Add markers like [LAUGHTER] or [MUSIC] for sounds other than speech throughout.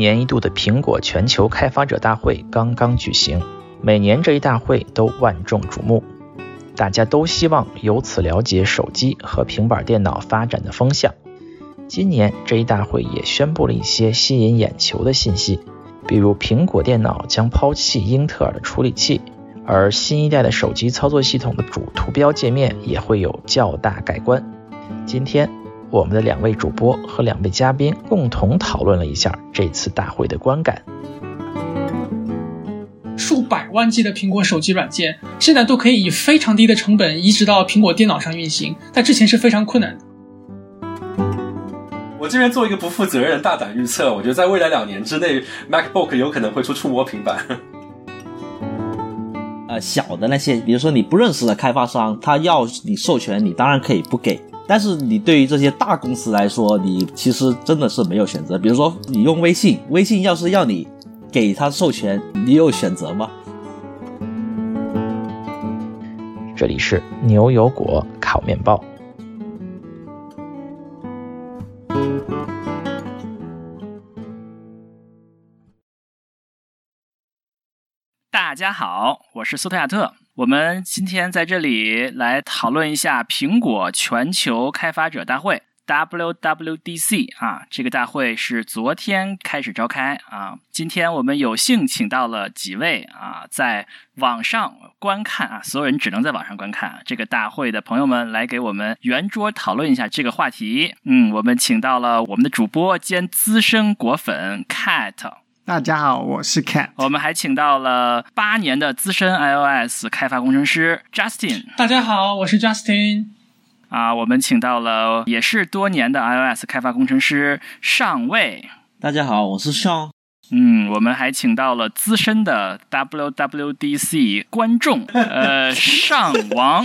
一年一度的苹果全球开发者大会刚刚举行，每年这一大会都万众瞩目，大家都希望由此了解手机和平板电脑发展的风向。今年这一大会也宣布了一些吸引眼球的信息，比如苹果电脑将抛弃英特尔的处理器，而新一代的手机操作系统的主图标界面也会有较大改观。今天，我们的两位主播和两位嘉宾共同讨论了一下这次大会的观感。数百万 G 的苹果手机软件，现在都可以以非常低的成本移植到苹果电脑上运行，但之前是非常困难的。我这边做一个不负责任的大胆预测，我觉得在未来两年之内，MacBook 有可能会出触摸平板。呃，小的那些，比如说你不认识的开发商，他要你授权，你当然可以不给。但是你对于这些大公司来说，你其实真的是没有选择。比如说你用微信，微信要是要你给他授权，你有选择吗？这里是牛油果烤面包。大家好，我是苏特亚特。我们今天在这里来讨论一下苹果全球开发者大会 （WWDC） 啊。这个大会是昨天开始召开啊。今天我们有幸请到了几位啊，在网上观看啊，所有人只能在网上观看这个大会的朋友们，来给我们圆桌讨论一下这个话题。嗯，我们请到了我们的主播兼资深果粉 Cat。大家好，我是 Cat。我们还请到了八年的资深 iOS 开发工程师 Justin。大家好，我是 Justin。啊，我们请到了也是多年的 iOS 开发工程师上尉。大家好，我是 Sean。嗯，我们还请到了资深的 WWDC 观众，呃，上王。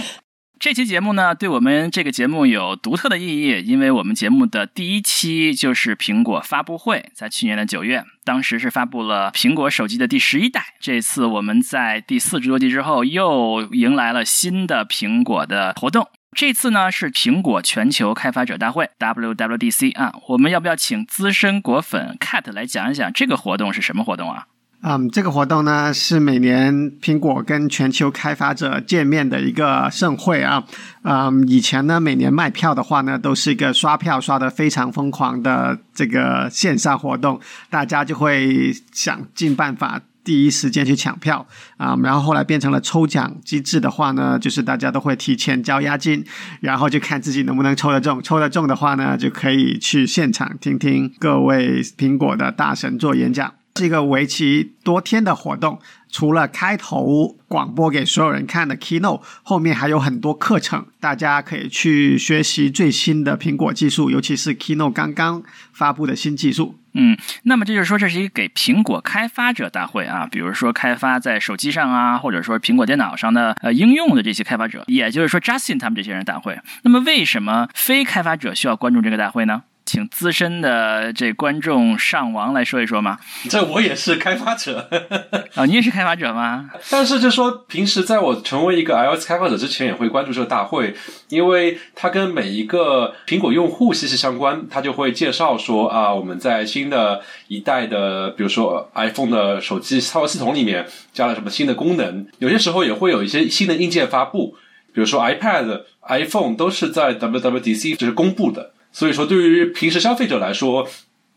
这期节目呢，对我们这个节目有独特的意义，因为我们节目的第一期就是苹果发布会，在去年的九月，当时是发布了苹果手机的第十一代。这次我们在第四十多集之后，又迎来了新的苹果的活动。这次呢是苹果全球开发者大会 （WWDC） 啊，我们要不要请资深果粉 Cat 来讲一讲这个活动是什么活动啊？嗯，这个活动呢是每年苹果跟全球开发者见面的一个盛会啊。嗯，以前呢每年卖票的话呢，都是一个刷票刷的非常疯狂的这个线上活动，大家就会想尽办法第一时间去抢票啊。然后后来变成了抽奖机制的话呢，就是大家都会提前交押金，然后就看自己能不能抽得中。抽得中的话呢，就可以去现场听听各位苹果的大神做演讲。是一个为期多天的活动，除了开头广播给所有人看的 keynote，后面还有很多课程，大家可以去学习最新的苹果技术，尤其是 keynote 刚刚发布的新技术。嗯，那么这就是说，这是一个给苹果开发者大会啊，比如说开发在手机上啊，或者说苹果电脑上的呃应用的这些开发者，也就是说 Justin 他们这些人大会。那么为什么非开发者需要关注这个大会呢？请资深的这观众上王来说一说吗？[LAUGHS] 这我也是开发者 [LAUGHS] 啊，你也是开发者吗？但是就说平时在我成为一个 iOS 开发者之前，也会关注这个大会，因为它跟每一个苹果用户息息相关。它就会介绍说啊，我们在新的一代的，比如说 iPhone 的手机操作系统里面加了什么新的功能。有些时候也会有一些新的硬件发布，比如说 iPad、iPhone 都是在 WWDC 就是公布的。所以说，对于平时消费者来说，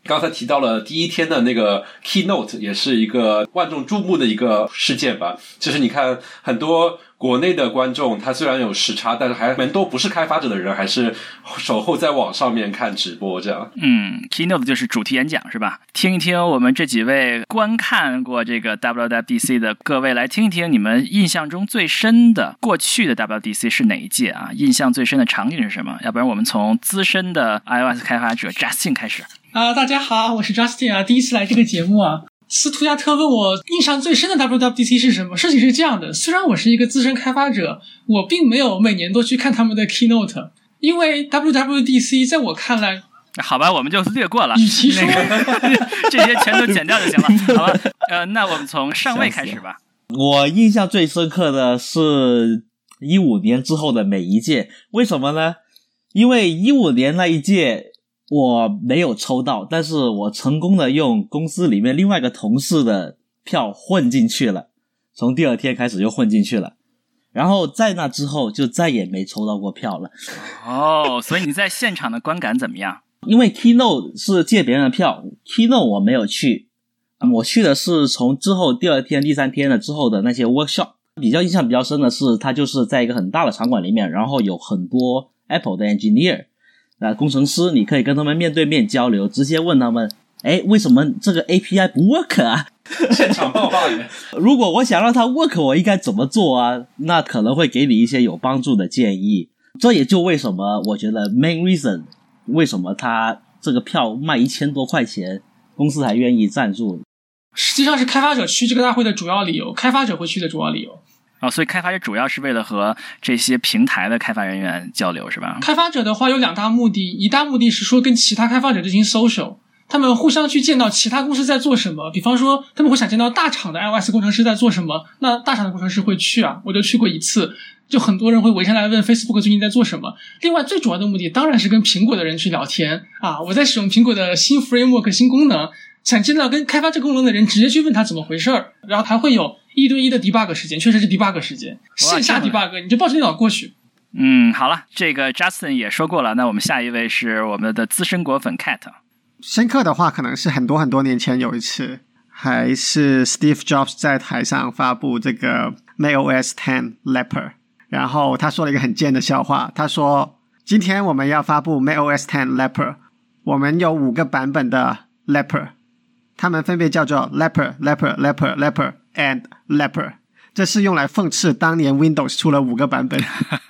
刚才提到了第一天的那个 keynote，也是一个万众注目的一个事件吧。就是你看很多。国内的观众，他虽然有时差，但是还蛮多不是开发者的人，还是守候在网上面看直播这样。嗯，keynote 就是主题演讲是吧？听一听我们这几位观看过这个 WWDC 的各位，来听一听你们印象中最深的过去的 WWDC 是哪一届啊？印象最深的场景是什么？要不然我们从资深的 iOS 开发者 Justin 开始。啊，大家好，我是 Justin 啊，第一次来这个节目啊。斯图亚特问我印象最深的 WWDC 是什么？事情是这样的，虽然我是一个资深开发者，我并没有每年都去看他们的 keynote，因为 WWDC 在我看来，好吧，我们就略过了。与其说 [LAUGHS] 这些全都剪掉就行了，好吧？呃，那我们从上位开始吧。我印象最深刻的是一五年之后的每一届，为什么呢？因为一五年那一届。我没有抽到，但是我成功的用公司里面另外一个同事的票混进去了，从第二天开始就混进去了，然后在那之后就再也没抽到过票了。哦，所以你在现场的观感怎么样？因为 Keynote 是借别人的票，Keynote 我没有去，我去的是从之后第二天、第三天了之后的那些 workshop。比较印象比较深的是，它就是在一个很大的场馆里面，然后有很多 Apple 的 engineer 啊工程师，你可以跟他们面对面交流，直接问他们，哎，为什么这个 API 不 work 啊？[LAUGHS] 现场爆发言。如果我想让它 work，我应该怎么做啊？那可能会给你一些有帮助的建议。这也就为什么我觉得 main reason 为什么他这个票卖一千多块钱，公司还愿意赞助。实际上是开发者去这个大会的主要理由，开发者会去的主要理由。哦，所以开发者主要是为了和这些平台的开发人员交流，是吧？开发者的话有两大目的，一大目的是说跟其他开发者进行 social，他们互相去见到其他公司在做什么，比方说他们会想见到大厂的 iOS 工程师在做什么，那大厂的工程师会去啊，我就去过一次，就很多人会围上来问 Facebook 最近在做什么。另外最主要的目的当然是跟苹果的人去聊天啊，我在使用苹果的新 framework 新功能。想见到跟开发这功能的人，直接去问他怎么回事儿，然后还会有一对一的 debug 时间，确实是 debug 时间，线下 debug，你就抱着电脑过去。嗯，好了，这个 Justin 也说过了，那我们下一位是我们的资深果粉 Cat。深刻的话，可能是很多很多年前有一次，还是 Steve Jobs 在台上发布这个 macOS 10 Leopard，然后他说了一个很贱的笑话，他说：“今天我们要发布 macOS 10 Leopard，我们有五个版本的 Leopard。”它们分别叫做 Leopard、Leopard、Leopard、Leopard and Leopard，这是用来讽刺当年 Windows 出了五个版本。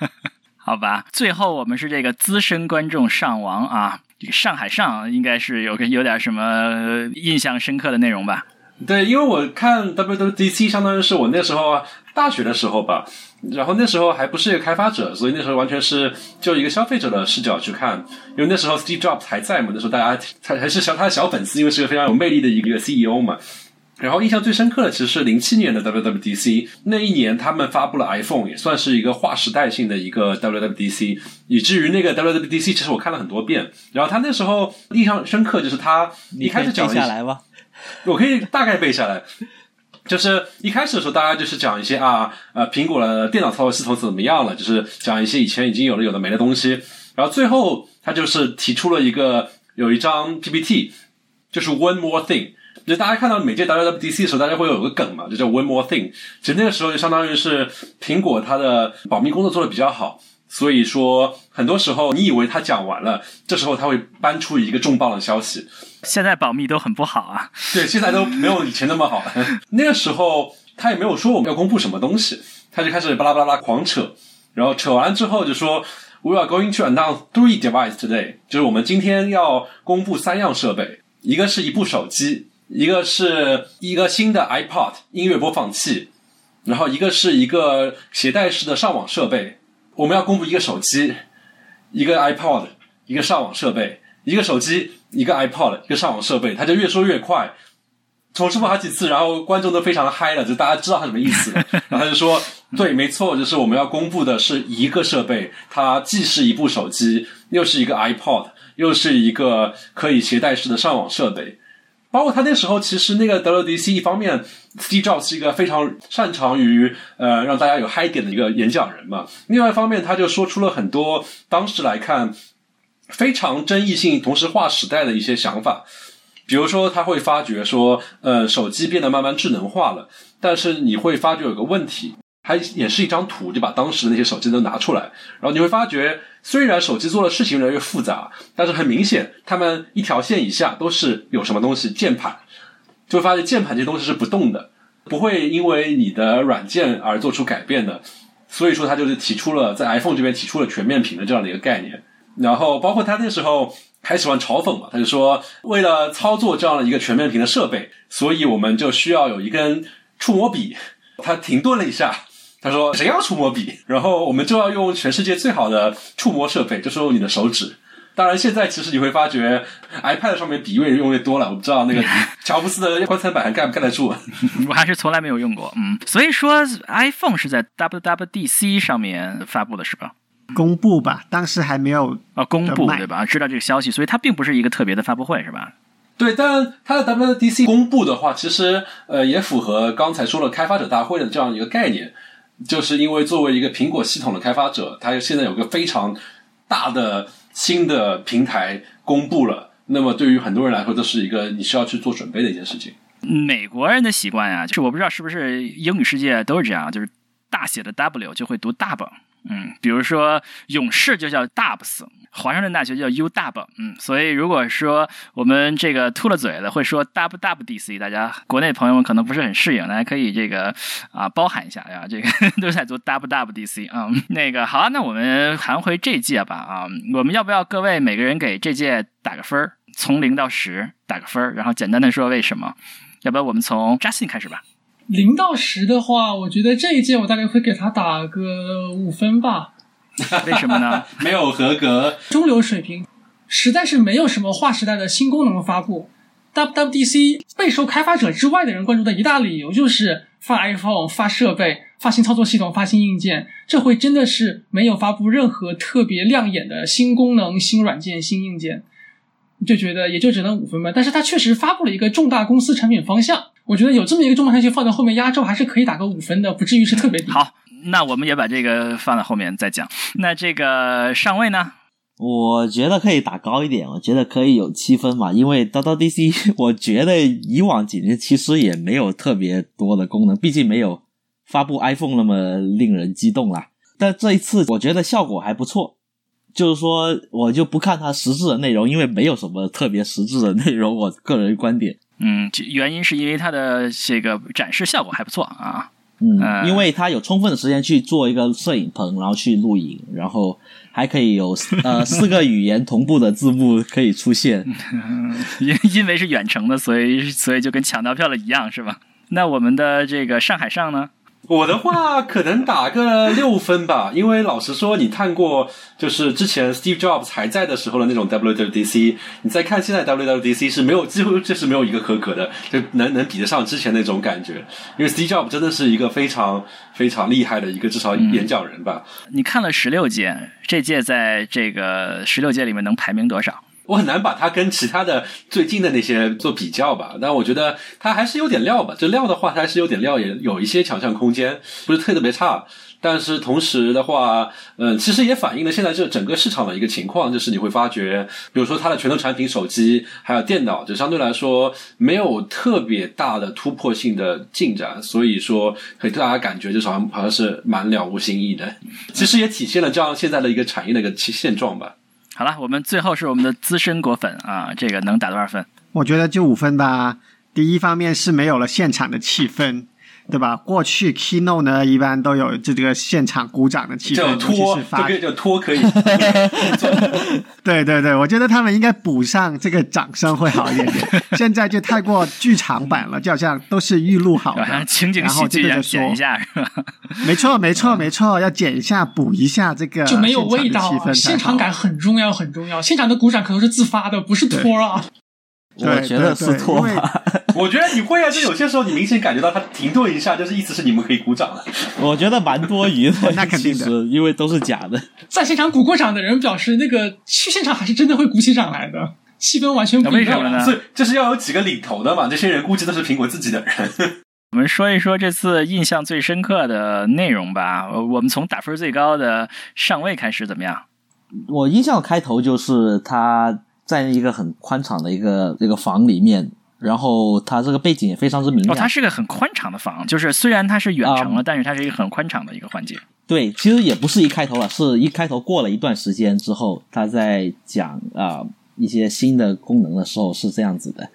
[LAUGHS] 好吧，最后我们是这个资深观众上王啊，上海上应该是有个有点什么印象深刻的内容吧？对，因为我看 WWDC 相当于是我那时候大学的时候吧，然后那时候还不是一个开发者，所以那时候完全是就一个消费者的视角去看。因为那时候 Steve Jobs 还在嘛，那时候大家还还是小他的小粉丝，因为是个非常有魅力的一个 CEO 嘛。然后印象最深刻的其实是零七年的 WWDC，那一年他们发布了 iPhone，也算是一个划时代性的一个 WWDC，以至于那个 WWDC 其实我看了很多遍。然后他那时候印象深刻就是他你开始讲下来吧。我可以大概背下来，就是一开始的时候，大家就是讲一些啊，呃，苹果的电脑操作系统怎么样了，就是讲一些以前已经有的有的没的东西。然后最后他就是提出了一个有一张 PPT，就是 One More Thing。就大家看到每届 WWDC 的时候，大家会有个梗嘛，就叫 One More Thing。其实那个时候就相当于是苹果它的保密工作做的比较好。所以说，很多时候你以为他讲完了，这时候他会搬出一个重磅的消息。现在保密都很不好啊。对，现在都没有以前那么好。[LAUGHS] 那个时候他也没有说我们要公布什么东西，他就开始巴拉巴拉狂扯，然后扯完之后就说，We are going to announce three devices today，就是我们今天要公布三样设备，一个是一部手机，一个是一个新的 iPod 音乐播放器，然后一个是一个携带式的上网设备。我们要公布一个手机，一个 iPod，一个上网设备，一个手机，一个 iPod，一个上网设备。他就越说越快，重复好几次，然后观众都非常嗨了，就大家知道他什么意思。[LAUGHS] 然后他就说：“对，没错，就是我们要公布的是一个设备，它既是一部手机，又是一个 iPod，又是一个可以携带式的上网设备。”包括他那时候，其实那个 WDC 一方面，Steve Jobs 是一个非常擅长于呃让大家有嗨点的一个演讲人嘛。另外一方面，他就说出了很多当时来看非常争议性、同时划时代的一些想法。比如说，他会发觉说，呃，手机变得慢慢智能化了，但是你会发觉有个问题。还也是一张图，就把当时的那些手机都拿出来，然后你会发觉，虽然手机做的事情越来越复杂，但是很明显，他们一条线以下都是有什么东西，键盘，就会发现键盘这些东西是不动的，不会因为你的软件而做出改变的。所以说，他就是提出了在 iPhone 这边提出了全面屏的这样的一个概念。然后，包括他那时候还喜欢嘲讽嘛，他就说，为了操作这样的一个全面屏的设备，所以我们就需要有一根触摸笔。他停顿了一下。他说：“谁要触摸笔？然后我们就要用全世界最好的触摸设备，就是用你的手指。当然，现在其实你会发觉，iPad 上面笔越用越多了。我不知道那个乔布斯的棺材板还盖不盖得住？[LAUGHS] 我还是从来没有用过。嗯，所以说 iPhone 是在 WWDC 上面发布的是吧？公布吧，当时还没有啊，公布对吧？知道这个消息，所以它并不是一个特别的发布会，是吧？对，但它的 WDC 公布的话，其实呃也符合刚才说了开发者大会的这样一个概念，就是因为作为一个苹果系统的开发者，它现在有个非常大的新的平台公布了，那么对于很多人来说，都是一个你需要去做准备的一件事情。美国人的习惯啊，就是我不知道是不是英语世界都是这样，就是大写的 W 就会读 dub，嗯，比如说勇士就叫 Dubs，华盛顿大学叫 U Dub，嗯，所以如果说我们这个秃了嘴的会说 Dub Dub DC，大家国内朋友们可能不是很适应，大家可以这个啊包涵一下呀，这个 [LAUGHS] 都在做 Dub Dub DC 啊、那个好啊，那我们谈回这届吧啊，我们要不要各位每个人给这届打个分儿，从零到十打个分儿，然后简单的说为什么？要不要我们从 Justin 开始吧？零到十的话，我觉得这一届我大概会给他打个五分吧，[LAUGHS] 为什么呢？[LAUGHS] 没有合格，中流水平，实在是没有什么划时代的新功能发布。WWDC 备受开发者之外的人关注的一大理由就是发 iPhone、发设备、发新操作系统、发新硬件，这回真的是没有发布任何特别亮眼的新功能、新软件、新硬件，就觉得也就只能五分吧。但是它确实发布了一个重大公司产品方向，我觉得有这么一个重磅消息放在后面压轴，还是可以打个五分的，不至于是特别低。好，那我们也把这个放在后面再讲。那这个上位呢？我觉得可以打高一点，我觉得可以有七分嘛，因为 WWDC [LAUGHS] 我觉得以往几年其实也没有特别多的功能，毕竟没有发布 iPhone 那么令人激动啦。但这一次我觉得效果还不错，就是说我就不看它实质的内容，因为没有什么特别实质的内容，我个人观点。嗯，这原因是因为它的这个展示效果还不错啊。嗯呃，因为它有充分的时间去做一个摄影棚，然后去录影，然后还可以有呃 [LAUGHS] 四个语言同步的字幕可以出现。[LAUGHS] 因因为是远程的，所以所以就跟抢到票了一样，是吧？那我们的这个上海上呢？我的话可能打个六分吧，[LAUGHS] 因为老实说，你看过就是之前 Steve Jobs 还在的时候的那种 WWDC，你再看现在 WWDC 是没有几乎就是没有一个合格的，就能能比得上之前那种感觉。因为 Steve Jobs 真的是一个非常非常厉害的一个至少演讲人吧。你看了十六届，这届在这个十六届里面能排名多少？我很难把它跟其他的最近的那些做比较吧，但我觉得它还是有点料吧。这料的话，它还是有点料，也有一些强项空间，不是特特别差。但是同时的话，嗯，其实也反映了现在这整个市场的一个情况，就是你会发觉，比如说它的拳头产品、手机还有电脑，就相对来说没有特别大的突破性的进展，所以说给大家感觉就是好像好像是蛮了无新意的。其实也体现了这样现在的一个产业的一个现状吧。好了，我们最后是我们的资深果粉啊，这个能打多少分？我觉得就五分吧。第一方面是没有了现场的气氛，对吧？过去 keynote 呢，一般都有这个现场鼓掌的气氛，这种尤其拖是发就可以，就拖可以。[LAUGHS] [LAUGHS] 对对对，我觉得他们应该补上这个掌声会好一点点。[LAUGHS] 现在就太过剧场版了，就好像都是预录好的，情景然后喜剧要这个就说剪一下是吧？没错没错没错，要剪一下补一下这个就没有味道现场感很重要，很重要。现场的鼓掌可能是自发的，不是托啊。我觉得是拖对对吧。我觉得你会啊，就有些时候你明显感觉到他停顿一下，就是意思是你们可以鼓掌了。[LAUGHS] 我觉得蛮多余的，[LAUGHS] 那肯定的其实因为都是假的。[LAUGHS] 在现场鼓过掌的人表示，那个去现场还是真的会鼓起掌来的，气氛完全不一样。为什么呢所以就是要有几个领头的嘛，这些人估计都是苹果自己的人。我们说一说这次印象最深刻的内容吧。呃我们从打分最高的上位开始，怎么样？我印象开头就是他在一个很宽敞的一个这个房里面，然后它这个背景也非常之明哦，亮。它是个很宽敞的房，就是虽然它是远程了，啊但是它是一个很宽敞的一个环节。对，其实也不是一开头了，是一开头过了一段时间之后，他在讲啊、一些新的功能的时候是这样子的。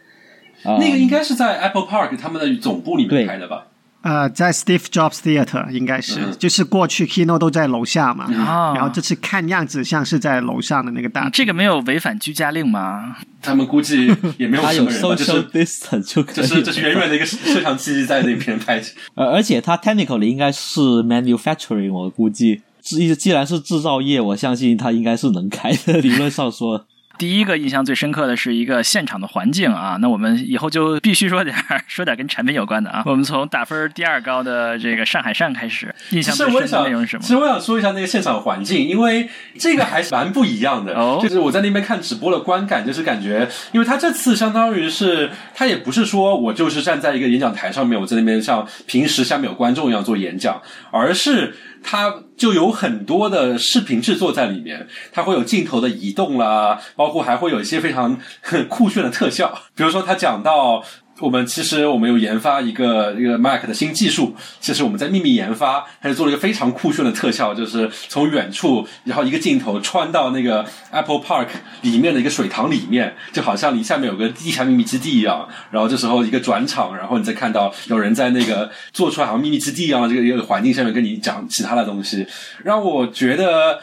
啊、那个应该是在 Apple Park 他们的总部里面对开的吧？呃，在 Steve Jobs Theater 应该是，嗯就是过去 keynote 都在楼下嘛，啊然后这次看样子像是在楼上的那个大嗯这个没有违反居家令吗？他们估计也没有 [LAUGHS] 什么人 social 是 distance 就可以是就是远远的一个摄像机在那边拍。[LAUGHS] 呃，而且它 technically 应该是 manufacturing，我估计既既然是制造业，我相信它应该是能开的。理论上说，第一个印象最深刻的是一个现场的环境啊，那我们以后就必须说点 [LAUGHS] 说点跟产品有关的啊。我们从打分第二高的这个上海站开始，印象最深的内容是什么？其实我想说一下那个现场环境，因为这个还是蛮不一样的。哦，就是我在那边看直播的观感，就是感觉，因为他这次相当于是，他也不是说我就是站在一个演讲台上面，我在那边像平时下面有观众一样做演讲，而是。它就有很多的视频制作在里面，它会有镜头的移动啦，包括还会有一些非常酷炫的特效，比如说它讲到。我们其实我们有研发一个一个 Mac 的新技术，其实我们在秘密研发，它就做了一个非常酷炫的特效，就是从远处，然后一个镜头穿到那个 Apple Park 里面的一个水塘里面，就好像你下面有个地下秘密基地一样。然后这时候一个转场，然后你再看到有人在那个做出来好像秘密基地一样的这个一个环境下面跟你讲其他的东西，让我觉得。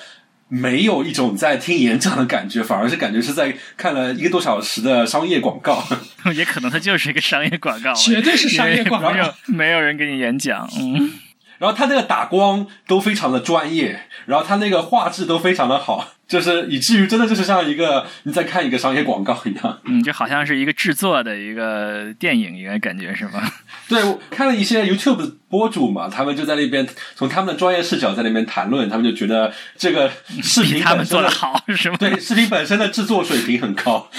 没有一种在听演讲的感觉，反而是感觉是在看了一个多小时的商业广告。[LAUGHS] 也可能它就是一个商业广告，绝对是商业广告。没有人给你演讲，嗯。然后他那个打光都非常的专业，然后他那个画质都非常的好。就是以至于真的就是像一个你在看一个商业广告一样，嗯，就好像是一个制作的一个电影一个感觉是吗？[LAUGHS] 对，我看了一些 YouTube 博主嘛，他们就在那边从他们的专业视角在那边谈论，他们就觉得这个视频他们做的好是吗？对，视频本身的制作水平很高。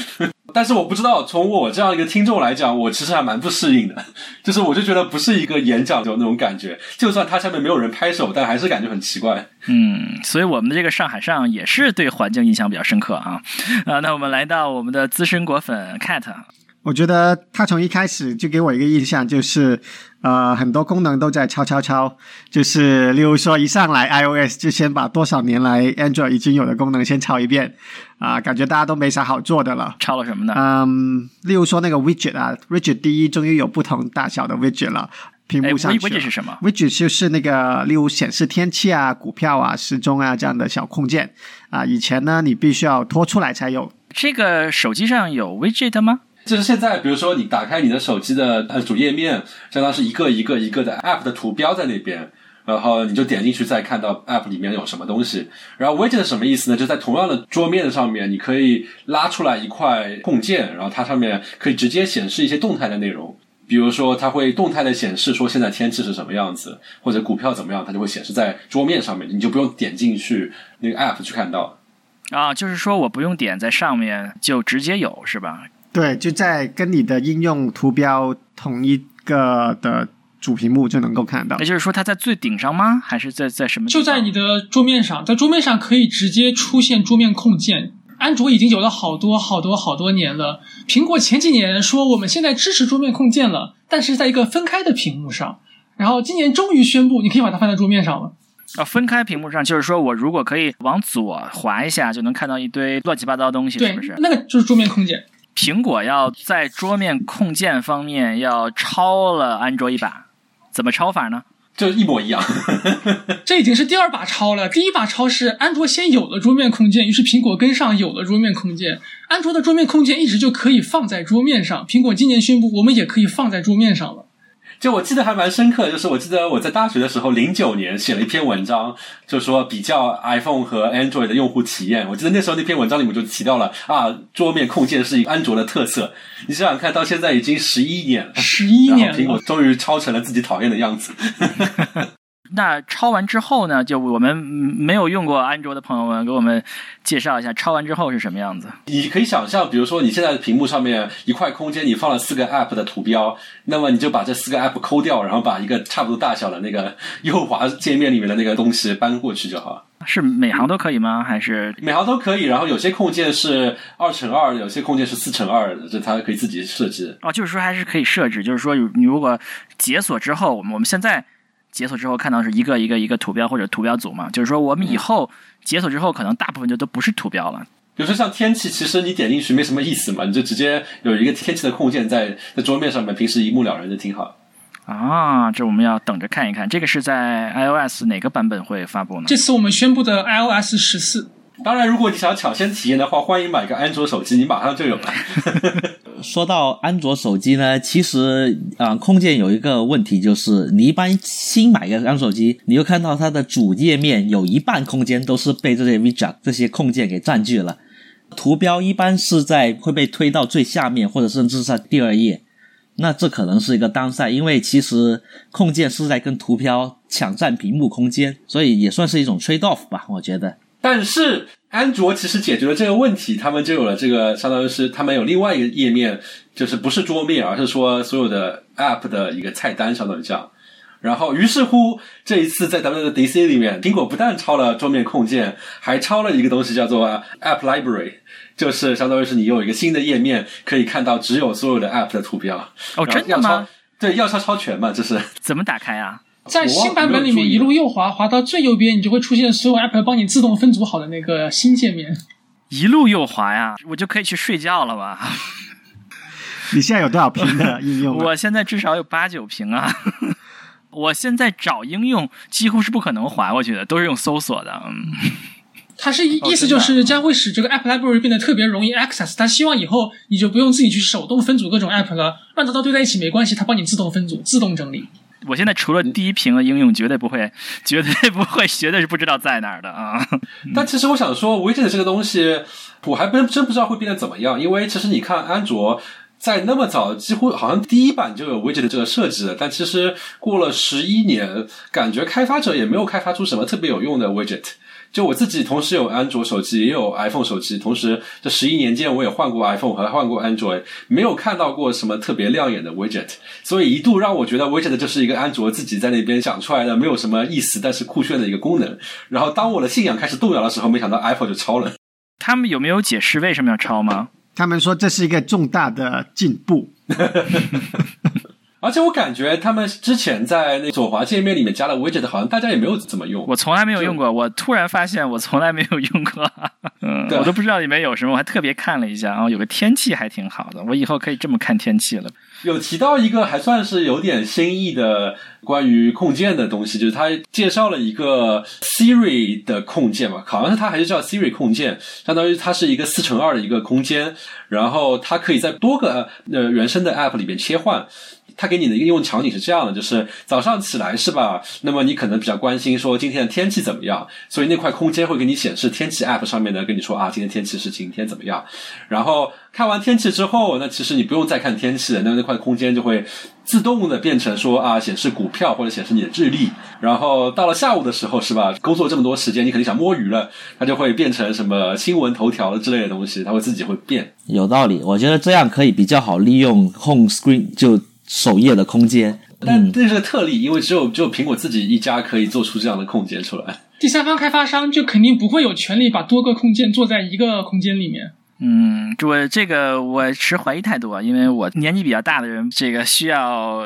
但是我不知道，从我这样一个听众来讲，我其实还蛮不适应的。[LAUGHS] 就是我就觉得不是一个演讲的那种感觉，就算他下面没有人拍手，但还是感觉很奇怪。嗯，所以我们的这个上海上也是对环境印象比较深刻啊。啊，那我们来到我们的资深果粉 Cat。我觉得他从一开始就给我一个印象，就是呃，很多功能都在抄抄抄，就是例如说一上来 iOS 就先把多少年来 Android 已经有的功能先抄一遍，啊，感觉大家都没啥好做的了。抄了什么呢？嗯，例如说那个 Widget 啊，Widget 第一终于有不同大小的 Widget 了，屏幕上去。Widget 是什么？Widget 就是那个例如显示天气啊、股票啊、时钟啊这样的小控件啊，以前呢你必须要拖出来才有。这个手机上有 Widget 吗？就是现在，比如说你打开你的手机的呃主页面，相当是一个一个一个的 App 的图标在那边，然后你就点进去再看到 App 里面有什么东西。然后 Widget 什么意思呢？就在同样的桌面上面，你可以拉出来一块控件，然后它上面可以直接显示一些动态的内容。比如说，它会动态的显示说现在天气是什么样子，或者股票怎么样，它就会显示在桌面上面，你就不用点进去那个 App 去看到。啊，就是说我不用点在上面就直接有，是吧？对，就在跟你的应用图标同一个的主屏幕就能够看到。也就是说，它在最顶上吗？还是在在什么？就在你的桌面上，在桌面上可以直接出现桌面控件。安卓已经有了好多好多好多年了。苹果前几年说我们现在支持桌面控件了，但是在一个分开的屏幕上。然后今年终于宣布，你可以把它放在桌面上了。啊，分开屏幕上，就是说我如果可以往左滑一下，就能看到一堆乱七八糟的东西，是不是？那个就是桌面控件。苹果要在桌面控件方面要超了安卓一把，怎么超法呢？就一模一样。[LAUGHS] 这已经是第二把超了。第一把超是安卓先有了桌面控件，于是苹果跟上有了桌面控件。安卓的桌面控件一直就可以放在桌面上，苹果今年宣布我们也可以放在桌面上了。就我记得还蛮深刻，就是我记得我在大学的时候，零九年写了一篇文章，就说比较 iPhone 和 Android 的用户体验。我记得那时候那篇文章里面就提到了啊，桌面控件是一个安卓的特色。你想想看到现在已经十一年了，十一年，苹果终于超成了自己讨厌的样子。[LAUGHS] [LAUGHS] [LAUGHS] 那抄完之后呢？就我们没有用过安卓的朋友们，给我们介绍一下抄完之后是什么样子。你可以想象，比如说你现在的屏幕上面一块空间，你放了四个 App 的图标，那么你就把这四个 App 抠掉，然后把一个差不多大小的那个右滑界面里面的那个东西搬过去就好。是每行都可以吗？还是每行都可以？然后有些控件是二乘二，有些控件是四乘二，这它可以自己设置。哦，就是说还是可以设置，就是说你如果解锁之后，我们我们现在。解锁之后看到是一个一个一个图标或者图标组嘛，就是说我们以后解锁之后可能大部分就都不是图标了。比如说像天气，其实你点进去没什么意思嘛，你就直接有一个天气的控件在在桌面上面，平时一目了然就挺好。啊，这我们要等着看一看，这个是在 iOS 哪个版本会发布呢？这次我们宣布的 iOS 十四。当然，如果你想抢先体验的话，欢迎买个安卓手机，你马上就有了。[LAUGHS] 说到安卓手机呢，其实啊，空间有一个问题，就是你一般新买个安卓手机，你又看到它的主页面有一半空间都是被这些 widget 这些控件给占据了。图标一般是在会被推到最下面，或者甚至是在第二页。那这可能是一个当赛，因为其实控件是在跟图标抢占屏幕空间，所以也算是一种 trade off 吧，我觉得。但是安卓其实解决了这个问题，他们就有了这个，相当于是他们有另外一个页面，就是不是桌面，而是说所有的 app 的一个菜单，相当于这样。然后，于是乎，这一次在咱们的 DC 里面，苹果不但抄了桌面控件，还抄了一个东西叫做 App Library，就是相当于是你有一个新的页面，可以看到只有所有的 app 的图标。哦，真的吗？对，要抄抄全嘛，这是怎么打开啊？在新版本里面，一路右滑，滑到最右边，你就会出现所有 app 帮你自动分组好的那个新界面。一路右滑呀，我就可以去睡觉了吧？[LAUGHS] 你现在有多少屏的应用？[LAUGHS] 我现在至少有八九屏啊。[LAUGHS] 我现在找应用几乎是不可能滑过去的，都是用搜索的。嗯，它是意思就是将会使这个 App Library 变得特别容易 access。他希望以后你就不用自己去手动分组各种 app 了，乱糟糟堆在一起没关系，它帮你自动分组、自动整理。我现在除了第一屏的应用，绝对不会，[LAUGHS] 绝对不会，绝对是不知道在哪儿的啊。[LAUGHS] 但其实我想说，Widget 这个东西，我还真真不知道会变得怎么样，因为其实你看安卓。在那么早，几乎好像第一版就有 widget 的这个设计了，但其实过了十一年，感觉开发者也没有开发出什么特别有用的 widget。就我自己同时有安卓手机，也有 iPhone 手机，同时这十一年间我也换过 iPhone 和换过 Android，没有看到过什么特别亮眼的 widget，所以一度让我觉得 widget 就是一个安卓自己在那边想出来的没有什么意思，但是酷炫的一个功能。然后当我的信仰开始动摇的时候，没想到 Apple 就超了。他们有没有解释为什么要抄吗？他们说这是一个重大的进步，[LAUGHS] 而且我感觉他们之前在那左滑界面里面加了 widget，好像大家也没有怎么用。我从来没有用过，我突然发现我从来没有用过，[LAUGHS] 嗯，我都不知道里面有什么，我还特别看了一下，然后有个天气还挺好的，我以后可以这么看天气了。有提到一个还算是有点新意的关于控件的东西，就是他介绍了一个 Siri 的控件嘛，好像是它还是叫 Siri 控件，相当于它是一个四乘二的一个空间，然后它可以在多个呃原生的 App 里面切换。它给你的应用场景是这样的，就是早上起来是吧？那么你可能比较关心说今天的天气怎么样，所以那块空间会给你显示天气 App 上面呢跟你说啊，今天天气是晴天怎么样？然后看完天气之后，那其实你不用再看天气，那那块空间就会自动的变成说啊，显示股票或者显示你的日历。然后到了下午的时候是吧？工作这么多时间，你肯定想摸鱼了，它就会变成什么新闻头条之类的东西，它会自己会变。有道理，我觉得这样可以比较好利用 Home Screen 就。首页的空间，但这是个特例，因为只有只有苹果自己一家可以做出这样的空间出来。第三方开发商就肯定不会有权利把多个空间做在一个空间里面。嗯，我这个我持怀疑态度啊，因为我年纪比较大的人，这个需要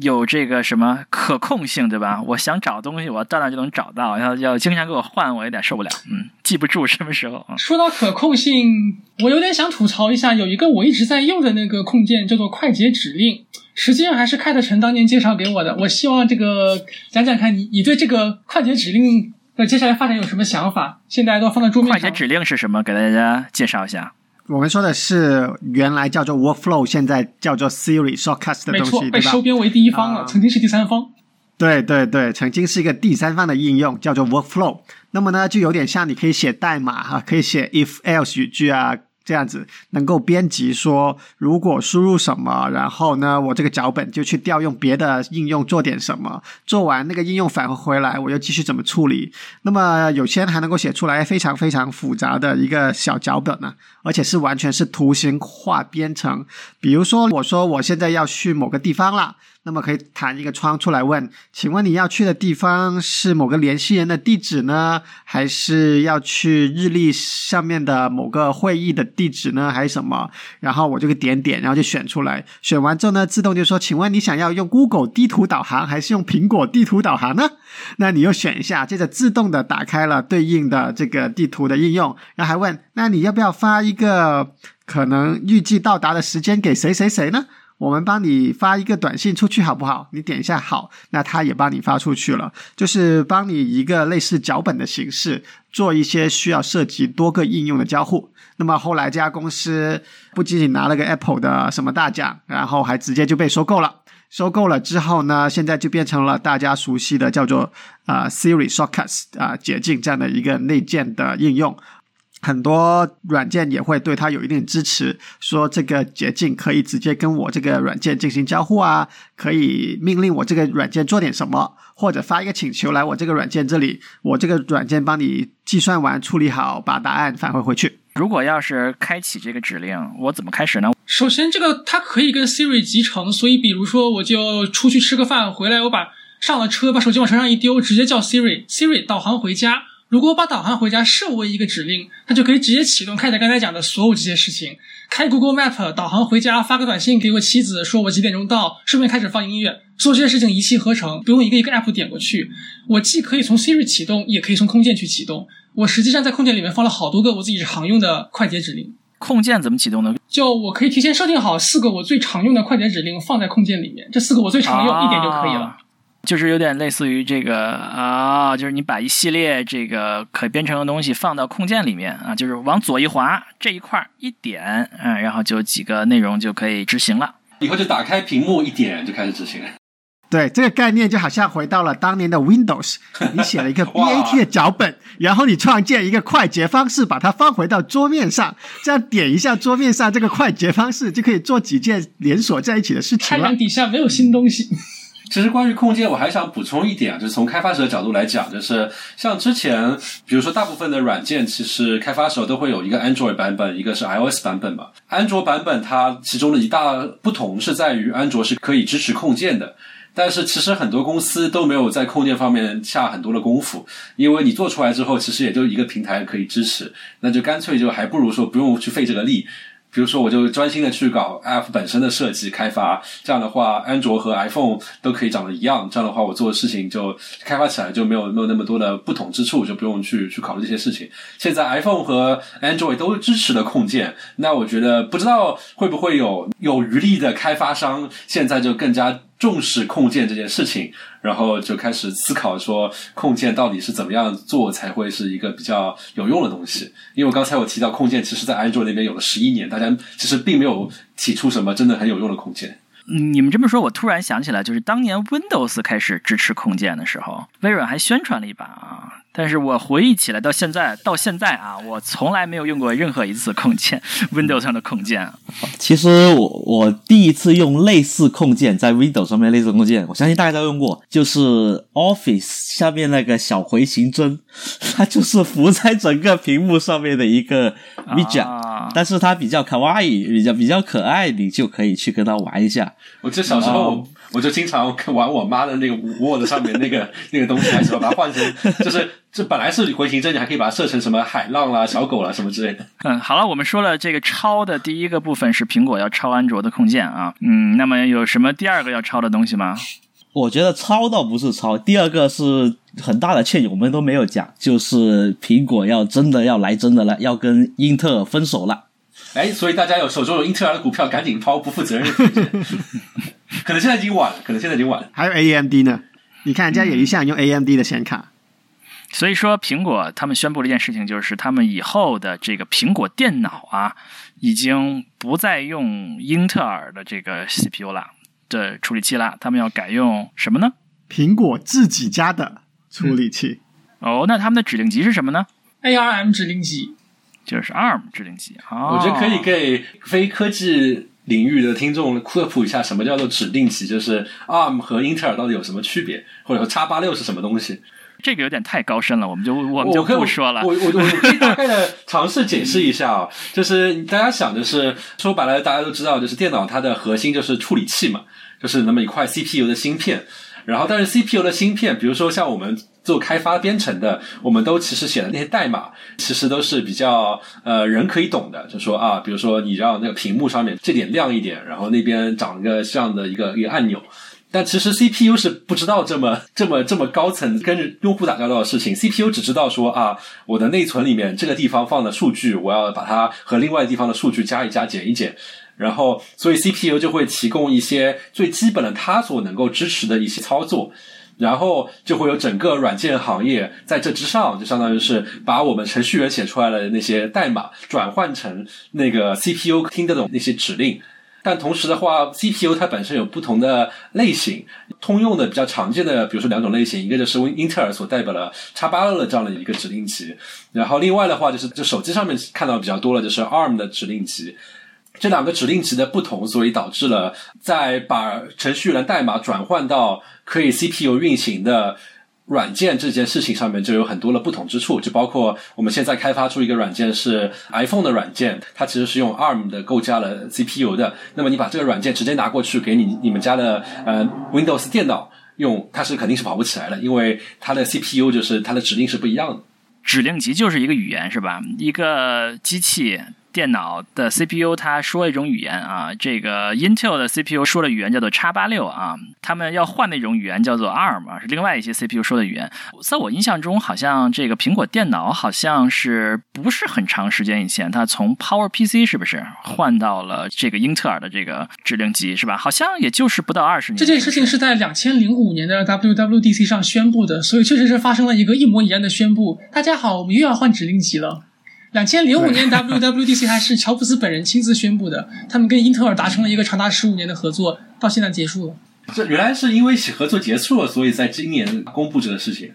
有这个什么可控性，对吧？我想找东西，我到那就能找到，然后要经常给我换，我有点受不了。嗯，记不住什么时候。说到可控性，我有点想吐槽一下，有一个我一直在用的那个控件叫做快捷指令，实际上还是开特陈当年介绍给我的。我希望这个讲讲看你你对这个快捷指令。的接下来发展有什么想法？现在都放在桌面上。快捷指令是什么？给大家介绍一下。我们说的是原来叫做 Workflow，现在叫做 Siri Shortcuts 的东西，被收编为第一方了。曾经是第三方。对对对，曾经是一个第三方的应用，叫做 Workflow。那么呢，就有点像你可以写代码哈，可以写 if else 语句啊。这样子能够编辑说，如果输入什么，然后呢，我这个脚本就去调用别的应用做点什么，做完那个应用返回回来，我又继续怎么处理。那么有些人还能够写出来非常非常复杂的一个小脚本呢，而且是完全是图形化编程。比如说，我说我现在要去某个地方了。那么可以弹一个窗出来问，请问你要去的地方是某个联系人的地址呢，还是要去日历上面的某个会议的地址呢，还是什么？然后我就点点，然后就选出来。选完之后呢，自动就说，请问你想要用 Google 地图导航还是用苹果地图导航呢？那你又选一下，接着自动的打开了对应的这个地图的应用，然后还问，那你要不要发一个可能预计到达的时间给谁谁谁呢？我们帮你发一个短信出去好不好？你点一下好，那他也帮你发出去了，就是帮你一个类似脚本的形式，做一些需要涉及多个应用的交互。那么后来这家公司不仅仅拿了个 Apple 的什么大奖，然后还直接就被收购了。收购了之后呢，现在就变成了大家熟悉的叫做啊 Siri Shortcuts 啊捷径这样的一个内建的应用。很多软件也会对它有一定支持，说这个捷径可以直接跟我这个软件进行交互啊，可以命令我这个软件做点什么，或者发一个请求来我这个软件这里，我这个软件帮你计算完、处理好，把答案返回回去。如果要是开启这个指令，我怎么开始呢？首先，这个它可以跟 Siri 集成，所以比如说我就出去吃个饭，回来我把上了车，把手机往车上一丢，直接叫 Siri，Siri 导航回家。如果我把导航回家设为一个指令，它就可以直接启动，看着刚才讲的所有这些事情。开 Google Map 导航回家，发个短信给我妻子，说我几点钟到，顺便开始放音乐，所有这些事情一气呵成，不用一个一个 App 点过去。我既可以从 Siri 启动，也可以从空间去启动。我实际上在空间里面放了好多个我自己常用的快捷指令。控件怎么启动呢？就我可以提前设定好四个我最常用的快捷指令放在控件里面，这四个我最常用，一点就可以了。就是有点类似于这个啊，就是你把一系列这个可编程的东西放到控件里面啊，就是往左一滑，这一块一点，嗯，然后就几个内容就可以执行了。以后就打开屏幕一点就开始执行。[LAUGHS] 对，这个概念就好像回到了当年的 Windows，[LAUGHS] 你写了一个 [LAUGHS] BAT 的脚本，然后你创建一个快捷方式，把它放回到桌面上，这样点一下桌面上这个快捷方式，就可以做几件连锁在一起的事情了。太阳底下没有新东西。其实关于空间，我还想补充一点啊，就是从开发者角度来讲，就是像之前，比如说大部分的软件，其实开发时候都会有一个 Android 版本，一个是 iOS 版本嘛。安卓版本它其中的一大不同是在于，安卓是可以支持控件的。但是其实很多公司都没有在控件方面下很多的功夫，因为你做出来之后，其实也就一个平台可以支持，那就干脆就还不如说不用去费这个力。比如说，我就专心的去搞 App 本身的设计开发，这样的话，安卓和 iPhone 都可以长得一样。这样的话，我做的事情就开发起来就没有没有那么多的不同之处，就不用去去考虑这些事情。现在 iPhone 和 Android 都支持了控件，那我觉得不知道会不会有有余力的开发商现在就更加。重视控件这件事情，然后就开始思考说控件到底是怎么样做才会是一个比较有用的东西。因为刚才我提到控件，其实在安卓那边有了十一年，大家其实并没有提出什么真的很有用的控件。你们这么说，我突然想起来，就是当年 Windows 开始支持控件的时候，微软还宣传了一把啊。但是我回忆起来，到现在到现在啊，我从来没有用过任何一次控件，Windows 上的控件。[LAUGHS] 其实我我第一次用类似控件在 Windows 上面类似控件，我相信大家都用过，就是 Office 下面那个小回形针，它就是浮在整个屏幕上面的一个 widget，但是它比较卡哇伊，比较比较可爱，你就可以去跟它玩一下。我记得小时候。我就经常玩我妈的那个 Word 上面那个 [LAUGHS] 那个东西，还是把它换成，就是这本来是回形针，你还可以把它设成什么海浪啦、小狗啦什么之类的。嗯，好了，我们说了这个抄的第一个部分是苹果要抄安卓的控件啊，嗯，那么有什么第二个要抄的东西吗？我觉得抄倒不是抄，第二个是很大的歉意，我们都没有讲，就是苹果要真的要来真的了，要跟英特尔分手了。哎，所以大家有手中有英特尔的股票，赶紧抛，不负责任。[LAUGHS] 可能现在已经晚了，可能现在已经晚了。还有 AMD 呢？你看人家也一向用 AMD 的显卡。所以说，苹果他们宣布了一件事情，就是他们以后的这个苹果电脑啊，已经不再用英特尔的这个 CPU 了的处理器了，他们要改用什么呢？苹果自己家的处理器。哦，那他们的指令集是什么呢？ARM 指令集，就是 ARM 指令集。我觉得可以给非科技。领域的听众科普一下，什么叫做指定集？就是 ARM 和英特尔到底有什么区别？或者说叉八六是什么东西？这个有点太高深了，我们就我们就不说了。我我我可以大概的尝试解释一下啊，[LAUGHS] 就是大家想的是，说白了，大家都知道，就是电脑它的核心就是处理器嘛，就是那么一块 CPU 的芯片。然后，但是 CPU 的芯片，比如说像我们做开发编程的，我们都其实写的那些代码，其实都是比较呃人可以懂的。就说啊，比如说你让那个屏幕上面这点亮一点，然后那边长一个这样的一个一个按钮。但其实 CPU 是不知道这么这么这么高层跟用户打交道的事情，CPU 只知道说啊，我的内存里面这个地方放的数据，我要把它和另外地方的数据加一加减一减。然后，所以 CPU 就会提供一些最基本的它所能够支持的一些操作，然后就会有整个软件行业在这之上，就相当于是把我们程序员写出来的那些代码转换成那个 CPU 听得懂那些指令。但同时的话，CPU 它本身有不同的类型，通用的比较常见的，比如说两种类型，一个就是英特尔所代表的叉八六的这样的一个指令集，然后另外的话就是就手机上面看到比较多了就是 ARM 的指令集。这两个指令集的不同，所以导致了在把程序员代码转换到可以 CPU 运行的软件这件事情上面，就有很多的不同之处。就包括我们现在开发出一个软件是 iPhone 的软件，它其实是用 ARM 的构架了 CPU 的。那么你把这个软件直接拿过去给你你们家的呃 Windows 电脑用，它是肯定是跑不起来的，因为它的 CPU 就是它的指令是不一样的。指令集就是一个语言是吧？一个机器。电脑的 CPU 它说一种语言啊，这个 Intel 的 CPU 说的语言叫做叉八六啊，他们要换那种语言叫做 ARM 啊，是另外一些 CPU 说的语言。在我印象中，好像这个苹果电脑好像是不是很长时间以前，它从 PowerPC 是不是换到了这个英特尔的这个指令集是吧？好像也就是不到二十年。这件事情是在两千零五年的 WWDC 上宣布的，所以确实是发生了一个一模一样的宣布。大家好，我们又要换指令集了。两千零五年 WWDC 还是乔布斯本人亲自宣布的，[LAUGHS] 他们跟英特尔达成了一个长达十五年的合作，到现在结束了。这原来是因为合作结束了，所以在今年公布这个事情。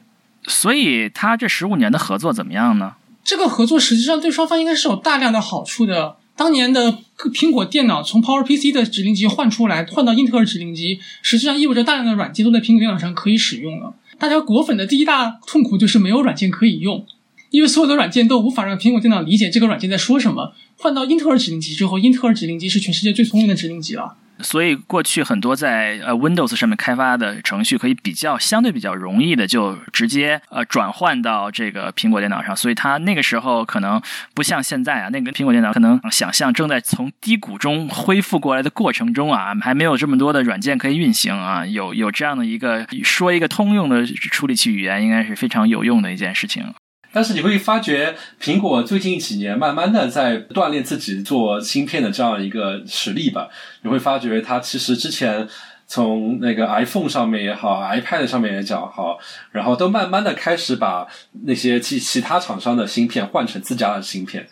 所以他这十五年的合作怎么样呢？这个合作实际上对双方应该是有大量的好处的。当年的苹果电脑从 PowerPC 的指令集换出来，换到英特尔指令集，实际上意味着大量的软件都在苹果电脑上可以使用了。大家果粉的第一大痛苦就是没有软件可以用。因为所有的软件都无法让苹果电脑理解这个软件在说什么。换到英特尔指令集之后，英特尔指令集是全世界最聪明的指令集了。所以过去很多在呃 Windows 上面开发的程序，可以比较相对比较容易的就直接呃转换到这个苹果电脑上。所以它那个时候可能不像现在啊，那个苹果电脑可能想象正在从低谷中恢复过来的过程中啊，还没有这么多的软件可以运行啊。有有这样的一个说一个通用的处理器语言，应该是非常有用的一件事情。但是你会发觉，苹果最近几年慢慢的在锻炼自己做芯片的这样一个实力吧。你会发觉，它其实之前从那个 iPhone 上面也好，iPad 上面也讲好，然后都慢慢的开始把那些其其他厂商的芯片换成自家的芯片。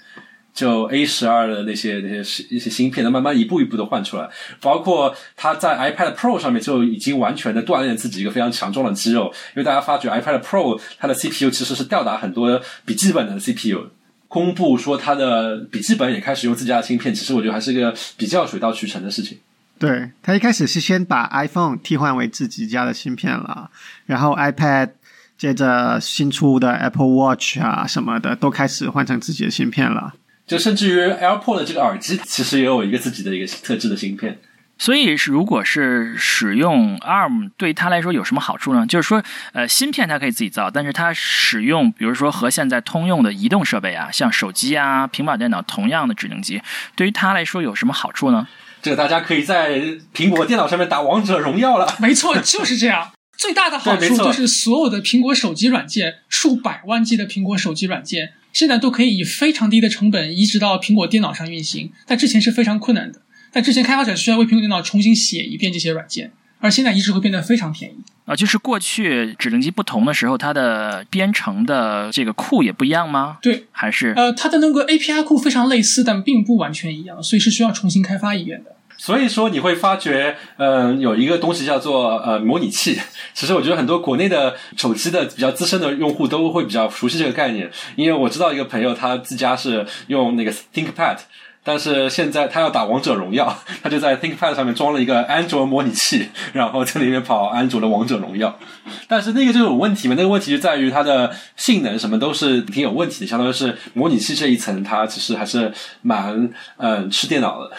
就 A 十二的那些那些一些芯片，它慢慢一步一步的换出来，包括它在 iPad Pro 上面就已经完全的锻炼自己一个非常强壮的肌肉。因为大家发觉 iPad Pro 它的 CPU 其实是吊打很多笔记本的 CPU。公布说它的笔记本也开始用自家的芯片，其实我觉得还是一个比较水到渠成的事情。对，它一开始是先把 iPhone 替换为自己家的芯片了，然后 iPad 接着新出的 Apple Watch 啊什么的都开始换成自己的芯片了。就甚至于 AirPod 这个耳机，其实也有一个自己的一个特制的芯片。所以，如果是使用 ARM，对他来说有什么好处呢？就是说，呃，芯片它可以自己造，但是它使用，比如说和现在通用的移动设备啊，像手机啊、平板电脑同样的智能机，对于它来说有什么好处呢？这个大家可以在苹果电脑上面打王者荣耀了。没错，就是这样。最大的好处就是所有的苹果手机软件，数百万 G 的苹果手机软件。现在都可以以非常低的成本移植到苹果电脑上运行，但之前是非常困难的。但之前开发者需要为苹果电脑重新写一遍这些软件，而现在移植会变得非常便宜。啊，就是过去指令集不同的时候，它的编程的这个库也不一样吗？对，还是呃，它的那个 API 库非常类似，但并不完全一样，所以是需要重新开发一遍的。所以说你会发觉，嗯，有一个东西叫做呃模拟器。[LAUGHS] 其实我觉得很多国内的手机的比较资深的用户都会比较熟悉这个概念，因为我知道一个朋友他自家是用那个 ThinkPad，但是现在他要打王者荣耀，[LAUGHS] 他就在 ThinkPad 上面装了一个安卓模拟器，然后在里面跑安卓的王者荣耀。但是那个就有问题嘛，那个问题就在于它的性能什么都是挺有问题的，相当于是模拟器这一层它其实还是蛮嗯吃电脑的。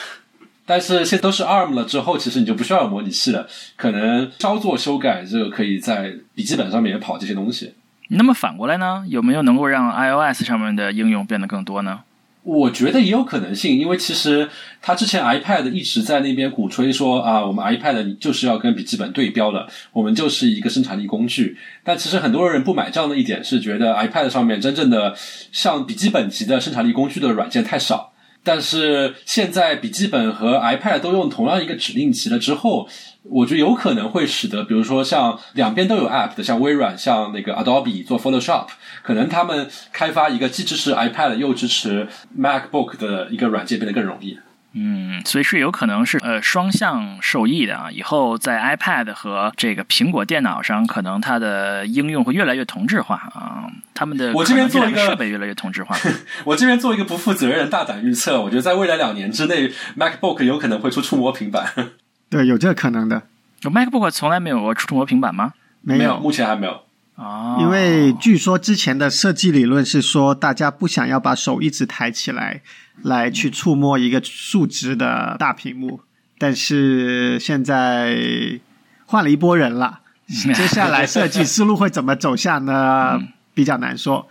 但是现在都是 ARM 了之后，其实你就不需要模拟器了，可能稍作修改就可以在笔记本上面也跑这些东西。那么反过来呢？有没有能够让 iOS 上面的应用变得更多呢？我觉得也有可能性，因为其实他之前 iPad 一直在那边鼓吹说啊，我们 iPad 就是要跟笔记本对标的，我们就是一个生产力工具。但其实很多人不买账的一点是，觉得 iPad 上面真正的像笔记本级的生产力工具的软件太少。但是现在笔记本和 iPad 都用同样一个指令集了之后，我觉得有可能会使得，比如说像两边都有 App 的，像微软、像那个 Adobe 做 Photoshop，可能他们开发一个既支持 iPad 又支持 MacBook 的一个软件变得更容易。嗯，所以是有可能是呃双向受益的啊。以后在 iPad 和这个苹果电脑上，可能它的应用会越来越同质化啊。他们的我这边做一个设备越来越同质化。[LAUGHS] 我这边做一个不负责任的大胆预测，我觉得在未来两年之内，MacBook 有可能会出触摸平板。[LAUGHS] 对，有这个可能的。MacBook 从来没有过触摸平板吗？没有，目前还没有。哦，因为据说之前的设计理论是说，大家不想要把手一直抬起来，来去触摸一个竖直的大屏幕。但是现在换了一波人了，[LAUGHS] 接下来设计思路会怎么走向呢？比较难说。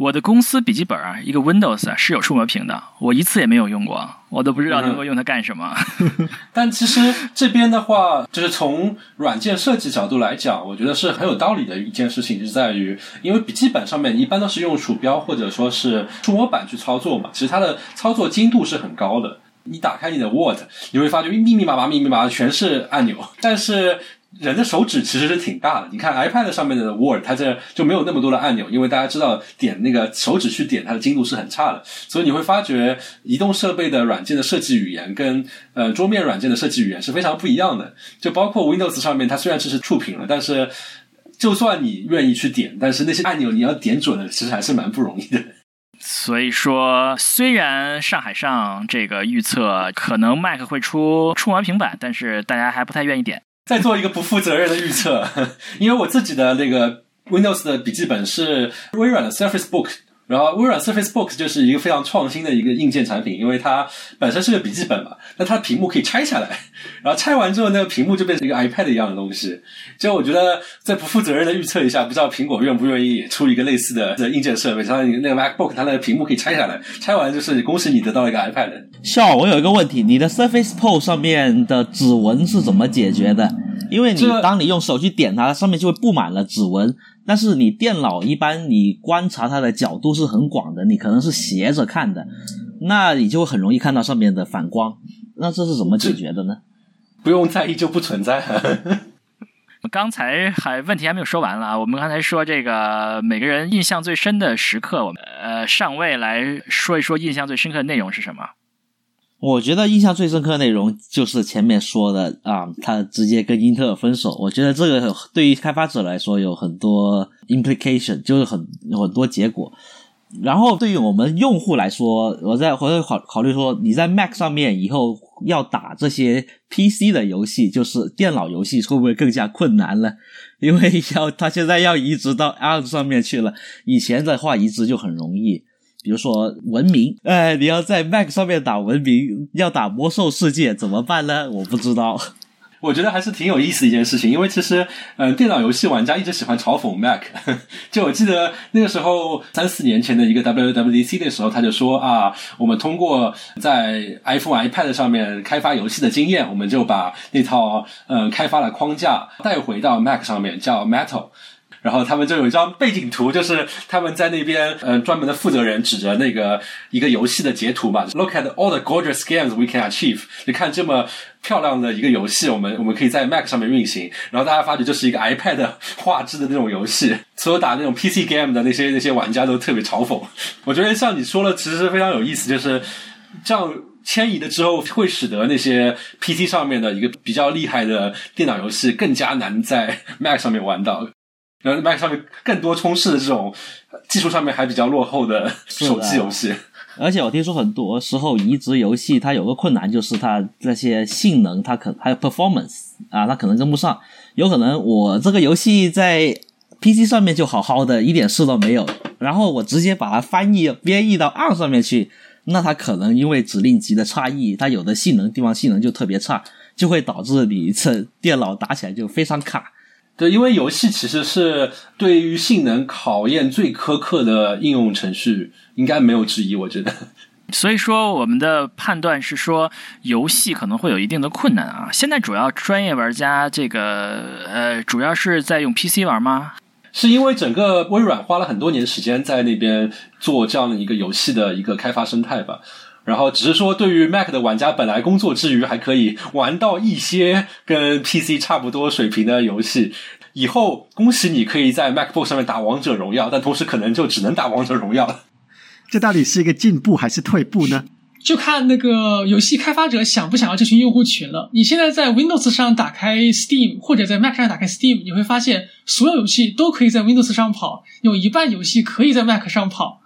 我的公司笔记本啊，一个 Windows 啊是有触摸屏的，我一次也没有用过，我都不知道能够用它干什么。[LAUGHS] 但其实这边的话，就是从软件设计角度来讲，我觉得是很有道理的一件事情，就是在于，因为笔记本上面一般都是用鼠标或者说是触摸板去操作嘛，其实它的操作精度是很高的。你打开你的 Word，你会发觉密密麻麻、密密麻麻全是按钮，但是。人的手指其实是挺大的，你看 iPad 上面的 Word，它这就没有那么多的按钮，因为大家知道点那个手指去点它的精度是很差的，所以你会发觉移动设备的软件的设计语言跟呃桌面软件的设计语言是非常不一样的。就包括 Windows 上面，它虽然支持触屏了，但是就算你愿意去点，但是那些按钮你要点准了，其实还是蛮不容易的。所以说，虽然上海上这个预测可能 Mac 会出触摸平板，但是大家还不太愿意点。再做一个不负责任的预测，因为我自己的那个 Windows 的笔记本是微软的 Surface Book，然后微软 Surface Book 就是一个非常创新的一个硬件产品，因为它本身是个笔记本嘛，那它的屏幕可以拆下来，然后拆完之后那个屏幕就变成一个 iPad 一样的东西。就我觉得再不负责任的预测一下，不知道苹果愿不愿意出一个类似的的硬件设备，像那个 MacBook，它的屏幕可以拆下来，拆完就是恭喜你得到一个 iPad。笑，我有一个问题，你的 Surface Pro 上面的指纹是怎么解决的？因为你当你用手去点它，上面就会布满了指纹。但是你电脑一般你观察它的角度是很广的，你可能是斜着看的，那你就很容易看到上面的反光。那这是怎么解决的呢？不用在意，就不存在。刚才还问题还没有说完了，我们刚才说这个每个人印象最深的时刻，我们呃上位来说一说印象最深刻的内容是什么？我觉得印象最深刻的内容就是前面说的啊，他直接跟英特尔分手。我觉得这个对于开发者来说有很多 implication，就是很很多结果。然后对于我们用户来说，我在回头考考虑说，你在 Mac 上面以后要打这些 PC 的游戏，就是电脑游戏，会不会更加困难了？因为要他现在要移植到 ARM 上面去了，以前的话移植就很容易。比如说文明，哎，你要在 Mac 上面打文明，要打魔兽世界怎么办呢？我不知道。[LAUGHS] 我觉得还是挺有意思的一件事情，因为其实，嗯，电脑游戏玩家一直喜欢嘲讽 Mac。[LAUGHS] 就我记得那个时候三四年前的一个 WWDC 的时候，他就说啊，我们通过在 iPhone、iPad 上面开发游戏的经验，我们就把那套嗯开发的框架带回到 Mac 上面，叫 Metal。然后他们就有一张背景图，就是他们在那边，嗯，专门的负责人指着那个一个游戏的截图嘛，Look at all the gorgeous games we can achieve。你看这么漂亮的一个游戏，我们我们可以在 Mac 上面运行。然后大家发觉这是一个 iPad 画质的那种游戏，所有打那种 PC game 的那些那些玩家都特别嘲讽。我觉得像你说的，其实非常有意思，就是这样迁移了之后，会使得那些 PC 上面的一个比较厉害的电脑游戏更加难在 Mac 上面玩到。然后 Mac 上面更多充斥的这种技术上面还比较落后的手机游戏，而且我听说很多时候移植游戏它有个困难，就是它那些性能它可还有 performance 啊，它可能跟不上。有可能我这个游戏在 PC 上面就好好的，一点事都没有，然后我直接把它翻译编译到 ARM 上面去，那它可能因为指令集的差异，它有的性能地方性能就特别差，就会导致你这电脑打起来就非常卡。对，因为游戏其实是对于性能考验最苛刻的应用程序，应该没有之一。我觉得，[LAUGHS] 所以说我们的判断是说，游戏可能会有一定的困难啊。现在主要专业玩家这个呃，主要是在用 PC 玩吗？是因为整个微软花了很多年时间在那边做这样的一个游戏的一个开发生态吧。然后只是说，对于 Mac 的玩家，本来工作之余还可以玩到一些跟 PC 差不多水平的游戏。以后恭喜你可以在 MacBook 上面打王者荣耀，但同时可能就只能打王者荣耀了。这到底是一个进步还是退步呢？就看那个游戏开发者想不想要这群用户群了。你现在在 Windows 上打开 Steam，或者在 Mac 上打开 Steam，你会发现所有游戏都可以在 Windows 上跑，有一半游戏可以在 Mac 上跑。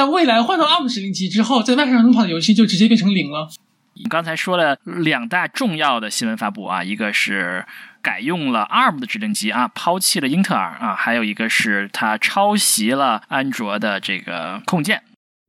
但未来换到 ARM 指令集之后，在 Mac 上能跑的游戏就直接变成零了。你刚才说了两大重要的新闻发布啊，一个是改用了 ARM 的指令集啊，抛弃了英特尔啊，还有一个是它抄袭了安卓的这个控件。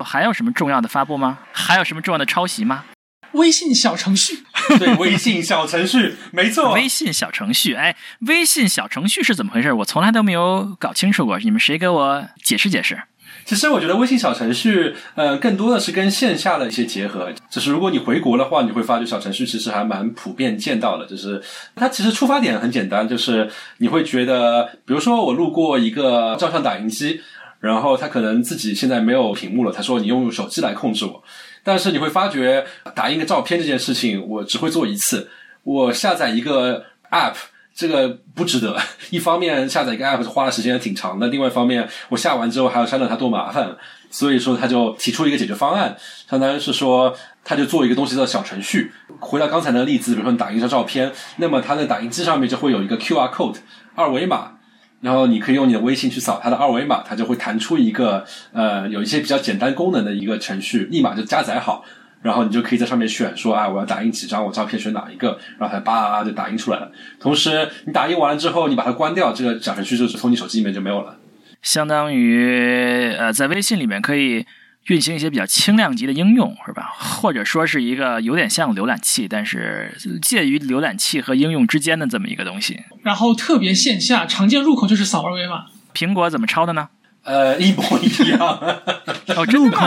还有什么重要的发布吗？还有什么重要的抄袭吗？微信小程序，[LAUGHS] 对，微信小程序，没错，微信小程序，哎，微信小程序是怎么回事？我从来都没有搞清楚过，你们谁给我解释解释？其实我觉得微信小程序，呃，更多的是跟线下的一些结合。就是如果你回国的话，你会发觉小程序其实还蛮普遍见到的。就是它其实出发点很简单，就是你会觉得，比如说我路过一个照相打印机。然后它可能自己现在没有屏幕了，他说你用手机来控制我，但是你会发觉打印个照片这件事情，我只会做一次，我下载一个 app 这个不值得。一方面下载一个 app 花的时间挺长的，另外一方面我下完之后还要删掉它多麻烦，所以说他就提出一个解决方案，相当于是说他就做一个东西叫小程序。回到刚才的例子，比如说你打印一张照片，那么它的打印机上面就会有一个 QR code 二维码。然后你可以用你的微信去扫它的二维码，它就会弹出一个呃有一些比较简单功能的一个程序，立马就加载好，然后你就可以在上面选说啊我要打印几张我照片选哪一个，然后它叭就打印出来了。同时你打印完了之后，你把它关掉，这个小程序就从你手机里面就没有了。相当于呃在微信里面可以。运行一些比较轻量级的应用是吧？或者说是一个有点像浏览器，但是介于浏览器和应用之间的这么一个东西。然后特别线下，常见入口就是扫二维码。苹果怎么抄的呢？呃，一模一样。[LAUGHS] 入口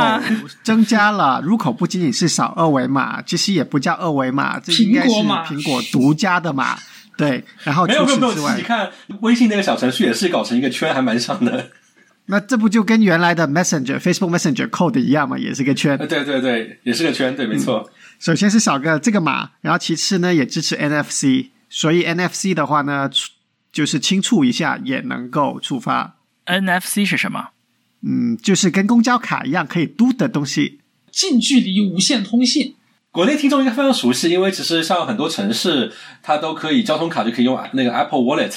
增加了，入口不仅仅是扫二维码，其实也不叫二维码，这应该是苹果独家的码。对，然后没有没有没有，你看微信那个小程序也是搞成一个圈，还蛮像的。那这不就跟原来的 Messenger、Facebook Messenger Code 一样嘛？也是个圈。对对对，也是个圈，对，没错。首先是扫个这个码，然后其次呢也支持 NFC，所以 NFC 的话呢，就是轻触一下也能够触发。NFC 是什么？嗯，就是跟公交卡一样可以嘟的东西。近距离无线通信，国内听众应该非常熟悉，因为其实像很多城市，它都可以交通卡就可以用那个 Apple Wallet。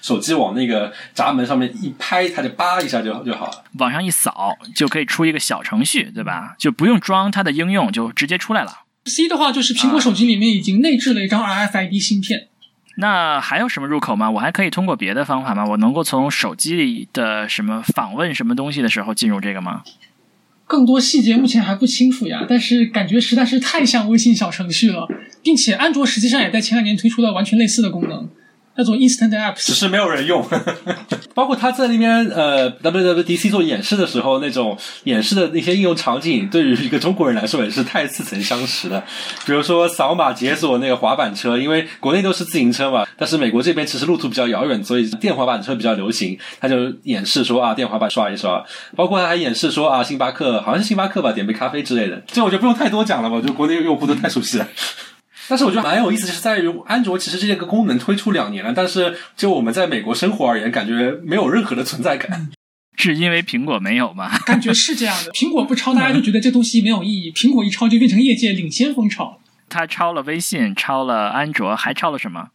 手机往那个闸门上面一拍，它就叭一下就就好了。往上一扫就可以出一个小程序，对吧？就不用装它的应用，就直接出来了。C 的话就是苹果手机里面已经内置了一张 RFID 芯片。那还有什么入口吗？我还可以通过别的方法吗？我能够从手机里的什么访问什么东西的时候进入这个吗？更多细节目前还不清楚呀，但是感觉实在是太像微信小程序了，并且安卓实际上也在前两年推出了完全类似的功能。叫做 Instant Apps，只是没有人用。[LAUGHS] 包括他在那边呃 WWDC 做演示的时候，那种演示的那些应用场景，对于一个中国人来说也是太似曾相识了。比如说扫码解锁那个滑板车，因为国内都是自行车嘛，但是美国这边其实路途比较遥远，所以电滑板车比较流行。他就演示说啊，电滑板刷一刷。包括他还演示说啊，星巴克好像是星巴克吧，点杯咖啡之类的。这我就不用太多讲了吧，我觉得 [LAUGHS] 国内用户都太熟悉了。但是我觉得蛮有意思，就是在于安卓其实这个功能推出两年了，但是就我们在美国生活而言，感觉没有任何的存在感。是因为苹果没有吗？感觉是这样的，苹果不抄，大家就觉得这东西没有意义；苹果一抄，就变成业界领先风潮。他抄了微信，抄了安卓，还抄了什么？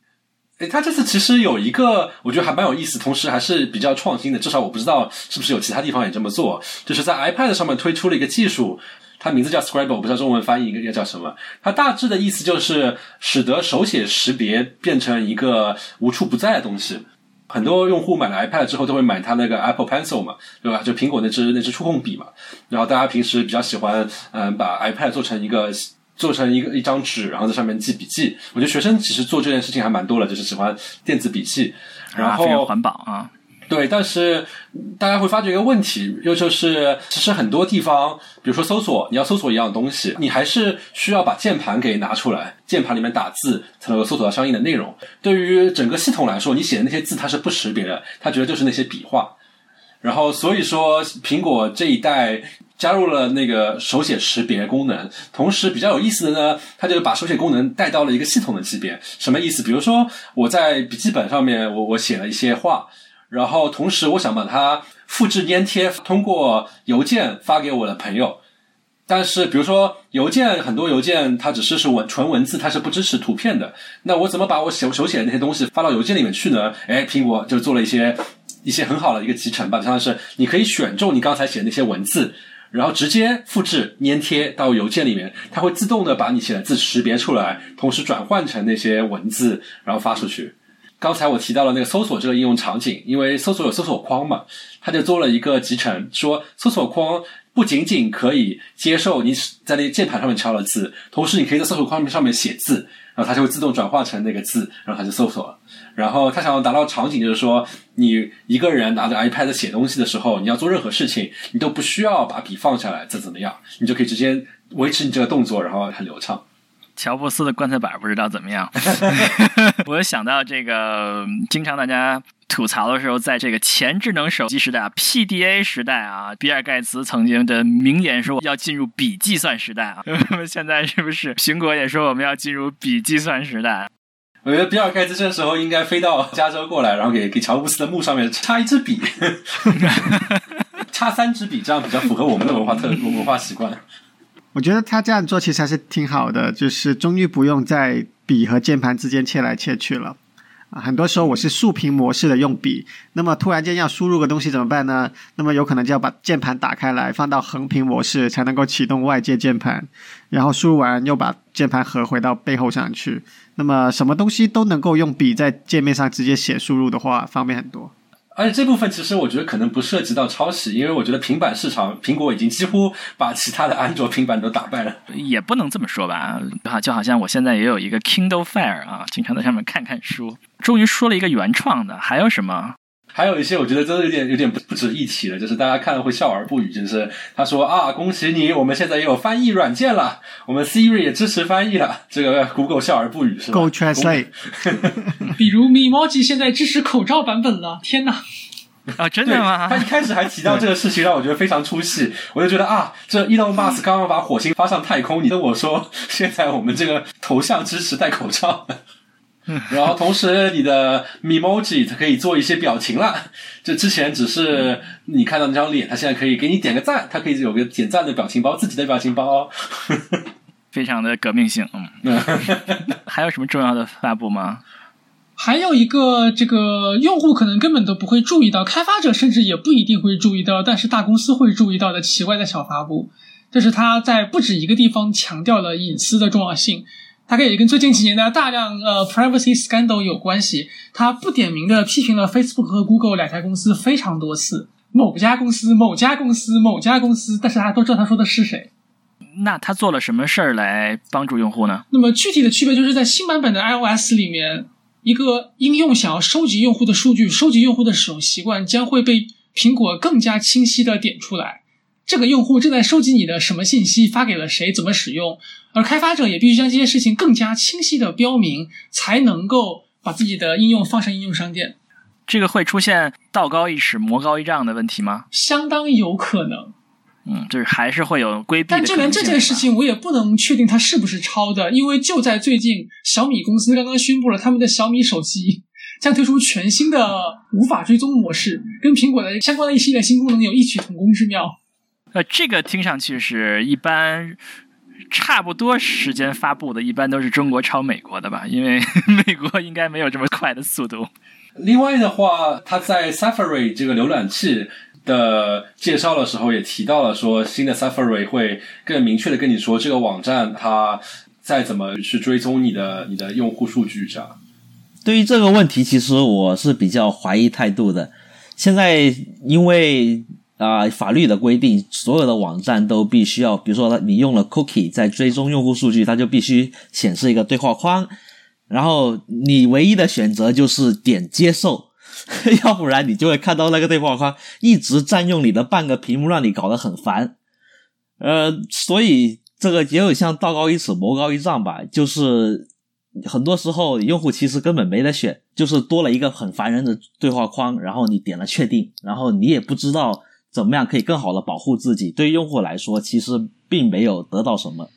诶，他这次其实有一个，我觉得还蛮有意思，同时还是比较创新的。至少我不知道是不是有其他地方也这么做，就是在 iPad 上面推出了一个技术。它名字叫 Scribble，我不知道中文翻译应该叫什么。它大致的意思就是使得手写识别变成一个无处不在的东西。很多用户买了 iPad 之后都会买它那个 Apple Pencil 嘛，对吧？就苹果那支那支触控笔嘛。然后大家平时比较喜欢，嗯，把 iPad 做成一个做成一个一张纸，然后在上面记笔记。我觉得学生其实做这件事情还蛮多了，就是喜欢电子笔记，然后环保啊。对，但是大家会发觉一个问题，又就是其实很多地方，比如说搜索，你要搜索一样东西，你还是需要把键盘给拿出来，键盘里面打字才能够搜索到相应的内容。对于整个系统来说，你写的那些字它是不识别的，它觉得就是那些笔画。然后所以说，苹果这一代加入了那个手写识别功能，同时比较有意思的呢，它就把手写功能带到了一个系统的级别。什么意思？比如说我在笔记本上面，我我写了一些话。然后，同时我想把它复制粘贴，通过邮件发给我的朋友。但是，比如说邮件，很多邮件它只是是文纯文字，它是不支持图片的。那我怎么把我手手写的那些东西发到邮件里面去呢？哎，苹果就做了一些一些很好的一个集成吧，像是你可以选中你刚才写的那些文字，然后直接复制粘贴到邮件里面，它会自动的把你写的字识别出来，同时转换成那些文字，然后发出去。刚才我提到了那个搜索这个应用场景，因为搜索有搜索框嘛，它就做了一个集成，说搜索框。不仅仅可以接受你在那键盘上面敲了字，同时你可以在搜索框上面写字，然后它就会自动转化成那个字，然后它就搜索了。然后他想要达到场景，就是说你一个人拿着 iPad 写东西的时候，你要做任何事情，你都不需要把笔放下来再怎么样，你就可以直接维持你这个动作，然后很流畅。乔布斯的棺材板不知道怎么样，[LAUGHS] 我想到这个，经常大家吐槽的时候，在这个前智能手机时代啊 PDA 时代啊，比尔盖茨曾经的名言说要进入笔计算时代啊。[LAUGHS] 现在是不是苹果也说我们要进入笔计算时代？我觉得比尔盖茨这时候应该飞到加州过来，然后给给乔布斯的墓上面插一支笔，[LAUGHS] 插三支笔，这样比较符合我们的文化特文化习惯。我觉得他这样做其实还是挺好的，就是终于不用在笔和键盘之间切来切去了。啊，很多时候我是竖屏模式的用笔，那么突然间要输入个东西怎么办呢？那么有可能就要把键盘打开来，放到横屏模式才能够启动外接键盘，然后输入完又把键盘合回到背后上去。那么什么东西都能够用笔在界面上直接写输入的话，方便很多。而且这部分其实我觉得可能不涉及到抄袭，因为我觉得平板市场，苹果已经几乎把其他的安卓平板都打败了。也不能这么说吧，啊，就好像我现在也有一个 Kindle Fire 啊，经常在上面看看书。终于说了一个原创的，还有什么？还有一些我觉得真的有点有点不不值一提了，就是大家看了会笑而不语。就是他说啊，恭喜你，我们现在也有翻译软件了，我们 Siri 也支持翻译了。这个 Google 笑而不语是吧？Go Translate。[LAUGHS] 比如 Memoji 现在支持口罩版本了，天哪！啊，真的吗？他一开始还提到这个事情，让我觉得非常出戏。我就觉得啊，这 Elon Musk 刚刚把火星发上太空，你跟我说现在我们这个头像支持戴口罩。[LAUGHS] 然后同时，你的 Memoji 它可以做一些表情了。就之前只是你看到那张脸，它现在可以给你点个赞，它可以有个点赞的表情包，自己的表情包，哦非常的革命性。嗯，[LAUGHS] 还有什么重要的发布吗？还有一个，这个用户可能根本都不会注意到，开发者甚至也不一定会注意到，但是大公司会注意到的奇怪的小发布，就是他在不止一个地方强调了隐私的重要性。大概也跟最近几年的大量呃 privacy scandal 有关系。他不点名的批评了 Facebook 和 Google 两家公司非常多次，某家公司、某家公司、某家公司，但是大家都知道他说的是谁。那他做了什么事儿来帮助用户呢？那么具体的区别就是在新版本的 iOS 里面，一个应用想要收集用户的数据、收集用户的使用习惯，将会被苹果更加清晰的点出来。这个用户正在收集你的什么信息，发给了谁，怎么使用？而开发者也必须将这些事情更加清晰的标明，才能够把自己的应用放上应用商店。这个会出现道高一尺，魔高一丈的问题吗？相当有可能。嗯，就是还是会有规避。但就连这件事情，我也不能确定它是不是抄的，因为就在最近，小米公司刚刚宣布了他们的小米手机将推出全新的无法追踪模式，跟苹果的相关的一系列新功能有异曲同工之妙。呃，这个听上去是一般差不多时间发布的，一般都是中国超美国的吧？因为 [LAUGHS] 美国应该没有这么快的速度。另外的话，它在 Safari 这个浏览器的介绍的时候也提到了，说新的 Safari 会更明确的跟你说这个网站它再怎么去追踪你的你的用户数据这样。对于这个问题，其实我是比较怀疑态度的。现在因为。啊，法律的规定，所有的网站都必须要，比如说你用了 cookie 在追踪用户数据，它就必须显示一个对话框，然后你唯一的选择就是点接受，[LAUGHS] 要不然你就会看到那个对话框一直占用你的半个屏幕，让你搞得很烦。呃，所以这个也有像道高一尺，魔高一丈吧，就是很多时候用户其实根本没得选，就是多了一个很烦人的对话框，然后你点了确定，然后你也不知道。怎么样可以更好的保护自己？对于用户来说，其实并没有得到什么。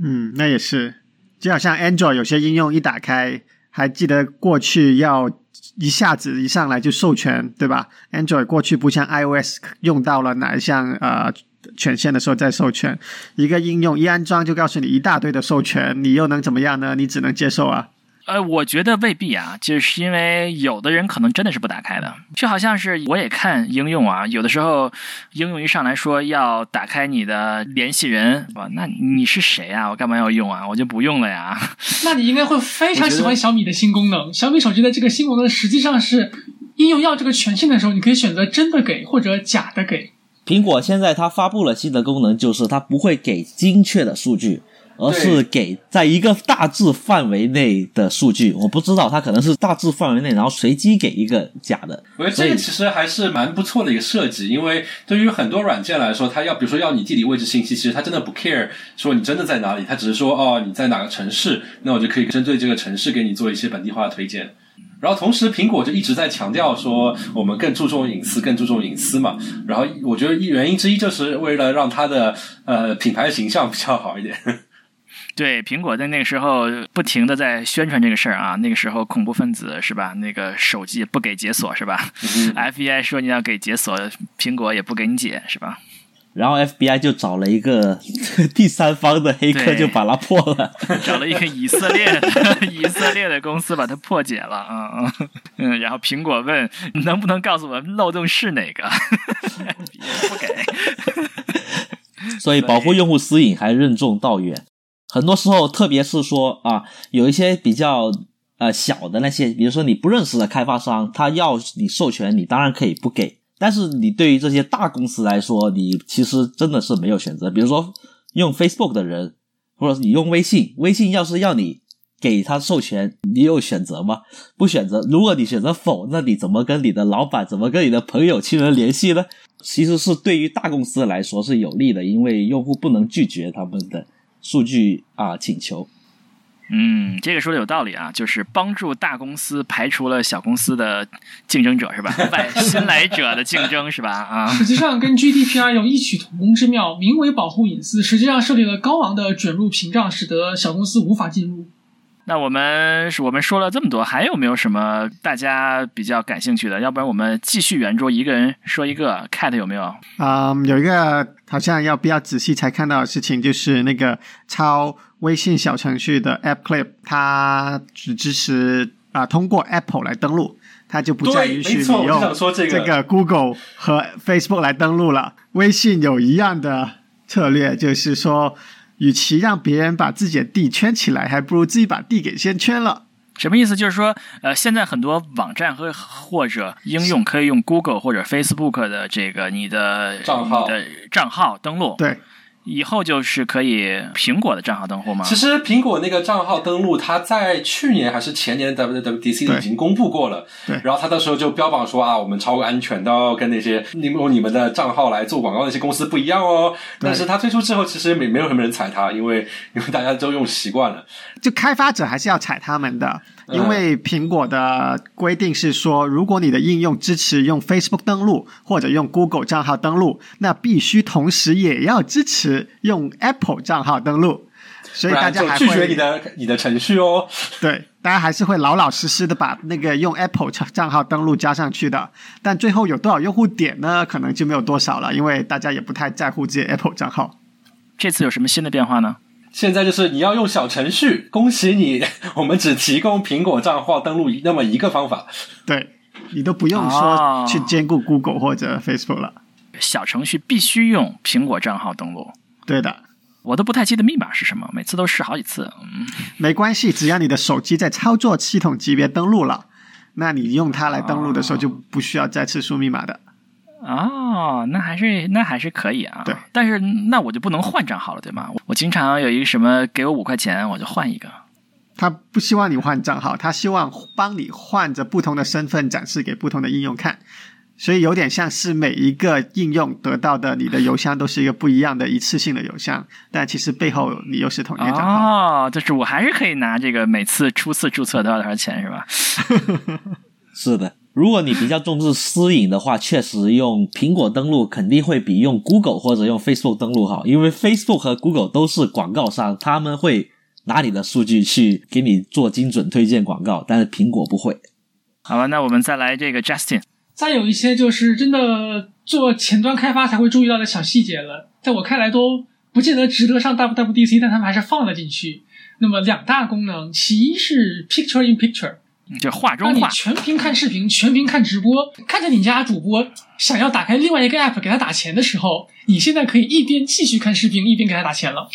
嗯，那也是，就好像 Android 有些应用一打开，还记得过去要一下子一上来就授权，对吧？Android 过去不像 iOS 用到了哪一项呃权限的时候再授权。一个应用一安装就告诉你一大堆的授权，你又能怎么样呢？你只能接受啊。呃，我觉得未必啊，就是因为有的人可能真的是不打开的，就好像是我也看应用啊，有的时候应用一上来说要打开你的联系人，哇，那你是谁啊？我干嘛要用啊？我就不用了呀。[LAUGHS] 那你应该会非常喜欢小米的新功能。小米手机的这个新功能实际上是应用要这个权限的时候，你可以选择真的给或者假的给。苹果现在它发布了新的功能，就是它不会给精确的数据。而是给在一个大致范围内的数据，我不知道它可能是大致范围内，然后随机给一个假的。我觉得这个其实还是蛮不错的一个设计，因为对于很多软件来说，它要比如说要你地理位置信息，其实它真的不 care 说你真的在哪里，它只是说哦你在哪个城市，那我就可以针对这个城市给你做一些本地化的推荐。然后同时，苹果就一直在强调说我们更注重隐私，更注重隐私嘛。然后我觉得原因之一就是为了让它的呃品牌形象比较好一点。对，苹果在那个时候不停的在宣传这个事儿啊，那个时候恐怖分子是吧？那个手机不给解锁是吧？FBI 说你要给解锁，苹果也不给你解是吧？然后 FBI 就找了一个 [LAUGHS] 第三方的黑客，就把它破了，找了一个以色列的 [LAUGHS] 以色列的公司把它破解了啊嗯，然后苹果问能不能告诉我漏洞是哪个？不给。[LAUGHS] 所以保护用户私隐还任重道远。很多时候，特别是说啊，有一些比较呃小的那些，比如说你不认识的开发商，他要你授权，你当然可以不给。但是你对于这些大公司来说，你其实真的是没有选择。比如说用 Facebook 的人，或者你用微信，微信要是要你给他授权，你有选择吗？不选择。如果你选择否，那你怎么跟你的老板，怎么跟你的朋友、亲人联系呢？其实是对于大公司来说是有利的，因为用户不能拒绝他们的。数据啊，请求，嗯，这个说的有道理啊，就是帮助大公司排除了小公司的竞争者是吧？[LAUGHS] 外新来者的竞争是吧？啊，实际上跟 GDPR 有异曲同工之妙，名为保护隐私，实际上设立了高昂的准入屏障，使得小公司无法进入。那我们我们说了这么多，还有没有什么大家比较感兴趣的？要不然我们继续圆桌，一个人说一个。Cat 有没有？啊，有一个好像要比较仔细才看到的事情，就是那个抄微信小程序的 App Clip，它只支持啊通过 Apple 来登录，它就不再允许你用这个 Google 和 Facebook 来登录了。微信有一样的策略，就是说。与其让别人把自己的地圈起来，还不如自己把地给先圈了。什么意思？就是说，呃，现在很多网站和或者应用可以用 Google 或者 Facebook 的这个你的账号的账号登录。对。以后就是可以苹果的账号登录吗？其实苹果那个账号登录，它在去年还是前年 WWDC 已经公布过了。对。然后他到时候就标榜说啊，我们超安全的，跟那些你用你们的账号来做广告那些公司不一样哦。但是它推出之后，其实没没有什么人踩它，因为因为大家都用习惯了。就开发者还是要踩他们的。因为苹果的规定是说，如果你的应用支持用 Facebook 登录或者用 Google 账号登录，那必须同时也要支持用 Apple 账号登录。所以大家还拒绝你的你的程序哦。对，大家还是会老老实实的把那个用 Apple 账号登录加上去的。但最后有多少用户点呢？可能就没有多少了，因为大家也不太在乎这些 Apple 账号。这次有什么新的变化呢？现在就是你要用小程序，恭喜你，[LAUGHS] 我们只提供苹果账号登录那么一个方法。对，你都不用说去兼顾 Google 或者 Facebook 了。小程序必须用苹果账号登录。对的，我都不太记得密码是什么，每次都试好几次。嗯，没关系，只要你的手机在操作系统级别登录了，那你用它来登录的时候就不需要再次输密码的。哦，那还是那还是可以啊。对，但是那我就不能换账号了，对吗？我经常有一个什么，给我五块钱，我就换一个。他不希望你换账号，他希望帮你换着不同的身份展示给不同的应用看，所以有点像是每一个应用得到的你的邮箱都是一个不一样的一次性的邮箱，但其实背后你又是同一个账号。哦，就是我还是可以拿这个每次初次注册都要多少钱是吧？是的。如果你比较重视私隐的话，确实用苹果登录肯定会比用 Google 或者用 Facebook 登录好，因为 Facebook 和 Google 都是广告商，他们会拿你的数据去给你做精准推荐广告，但是苹果不会。好吧，那我们再来这个 Justin。再有一些就是真的做前端开发才会注意到的小细节了，在我看来都不见得值得上 WWDC，但他们还是放了进去。那么两大功能，其一是 Picture in Picture，就画让你中画，全屏看视频，全屏看直播，看着你家主播想要打开另外一个 app 给他打钱的时候，你现在可以一边继续看视频，一边给他打钱了。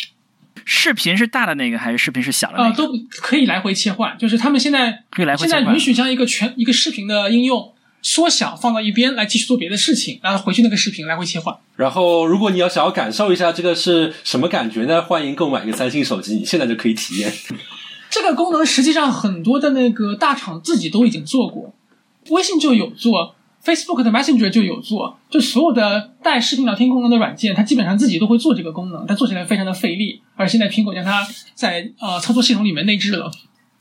视频是大的那个还是视频是小的那呃，都可以来回切换，就是他们现在可以来回切换现在允。许将一个全一个视频的应用缩小放到一边来继续做别的事情，然后回去那个视频来回切换。然后，如果你要想要感受一下这个是什么感觉呢？欢迎购买一个三星手机，你现在就可以体验。[LAUGHS] 这个功能实际上很多的那个大厂自己都已经做过，微信就有做，Facebook 的 Messenger 就有做，就所有的带视频聊天功能的软件，它基本上自己都会做这个功能，但做起来非常的费力。而现在苹果将它在呃操作系统里面内置了，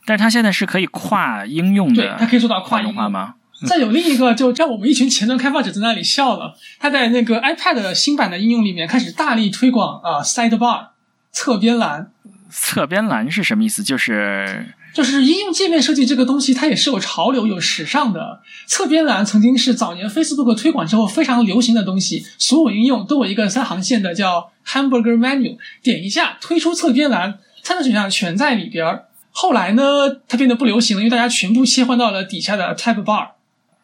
但是它现在是可以跨应用的，对它可以做到跨应用化吗？再有另一个，就让我们一群前端开发者在那里笑了。他在那个 iPad 新版的应用里面开始大力推广啊、呃 Sidebar 侧边栏，侧边栏是什么意思？就是就是应用界面设计这个东西，它也是有潮流、有时尚的。侧边栏曾经是早年 Facebook 推广之后非常流行的东西，所有应用都有一个三行线的叫 Hamburger Menu，点一下推出侧边栏，参数选项全在里边儿。后来呢，它变得不流行了，因为大家全部切换到了底下的 Tab Bar。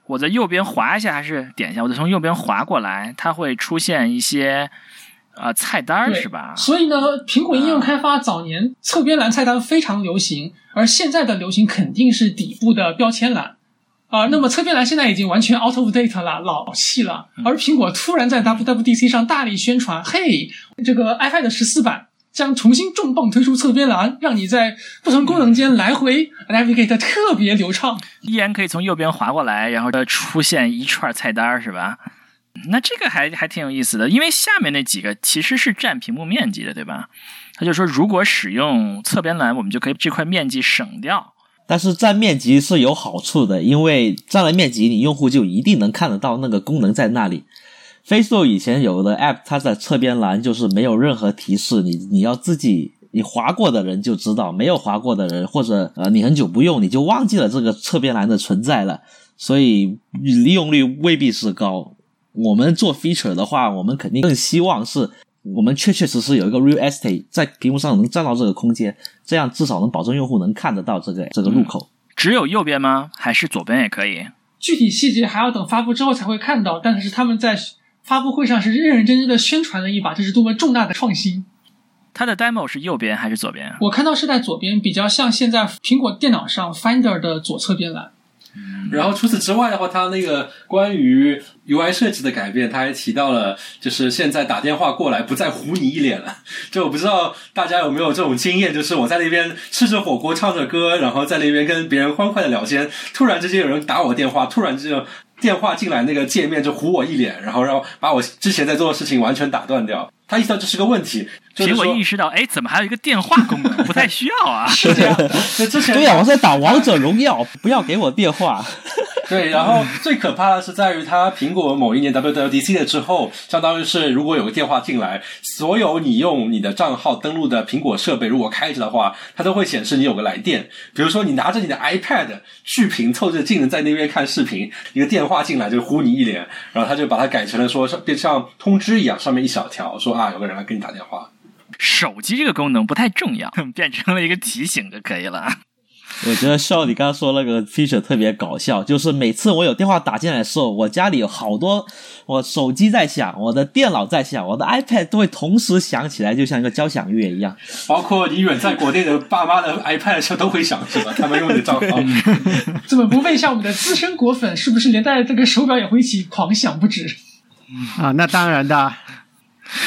我在右边滑一下还是点一下？我再从右边滑过来，它会出现一些呃菜单儿是吧？所以呢，苹果应用开发早年侧边栏菜单非常流行，而现在的流行肯定是底部的标签栏。啊、那么侧边栏现在已经完全 out of date 了，老气了。而苹果突然在 WWDC 上大力宣传，嘿，这个 iPad 十四版将重新重磅推出侧边栏，让你在不同功能间来回 navigate 特别流畅。依然可以从右边滑过来，然后呃出现一串菜单儿是吧？那这个还还挺有意思的，因为下面那几个其实是占屏幕面积的，对吧？他就说，如果使用侧边栏，我们就可以这块面积省掉。但是占面积是有好处的，因为占了面积，你用户就一定能看得到那个功能在那里。Facebook 以前有的 App，它在侧边栏就是没有任何提示，你你要自己你划过的人就知道，没有划过的人或者呃你很久不用，你就忘记了这个侧边栏的存在了，所以利用率未必是高。我们做 feature 的话，我们肯定更希望是我们确确实实有一个 real estate 在屏幕上能占到这个空间，这样至少能保证用户能看得到这个这个入口。只有右边吗？还是左边也可以？具体细节还要等发布之后才会看到，但是他们在发布会上是认认真真的宣传了一把，这是多么重大的创新。它的 demo 是右边还是左边？我看到是在左边，比较像现在苹果电脑上 Finder 的左侧边栏。然后除此之外的话，它那个关于 UI 设计的改变，它还提到了，就是现在打电话过来不再糊你一脸了。就我不知道大家有没有这种经验，就是我在那边吃着火锅，唱着歌，然后在那边跟别人欢快的聊天，突然之间有人打我电话，突然之间电话进来，那个界面就糊我一脸，然后让把我之前在做的事情完全打断掉。他意识到这是个问题，就是说苹果意识到，哎，怎么还有一个电话功能？不太需要啊。是这样，之前对呀、我在打王者荣耀，不要给我电话。[LAUGHS] 对，然后最可怕的是在于它苹果某一年 WWDC 了之后，相当于是如果有个电话进来，所有你用你的账号登录的苹果设备如果开着的话，它都会显示你有个来电。比如说你拿着你的 iPad 巨屏凑着镜子在那边看视频，一个电话进来就呼你一脸，然后他就把它改成了说变像通知一样，上面一小条说啊有个人来跟你打电话。手机这个功能不太重要，变成了一个提醒就可以了。我觉得笑你刚刚说那个 feature 特别搞笑，就是每次我有电话打进来的时候，我家里有好多，我手机在响，我的电脑在响，我的 iPad 都会同时响起来，就像一个交响乐一样。包括你远在国内的爸妈的 iPad 上都会响是吧？他们用你的账号。怎么不问一下我们的资深果粉，是不是连带这个手表也会一起狂响不止？啊，那当然的啊，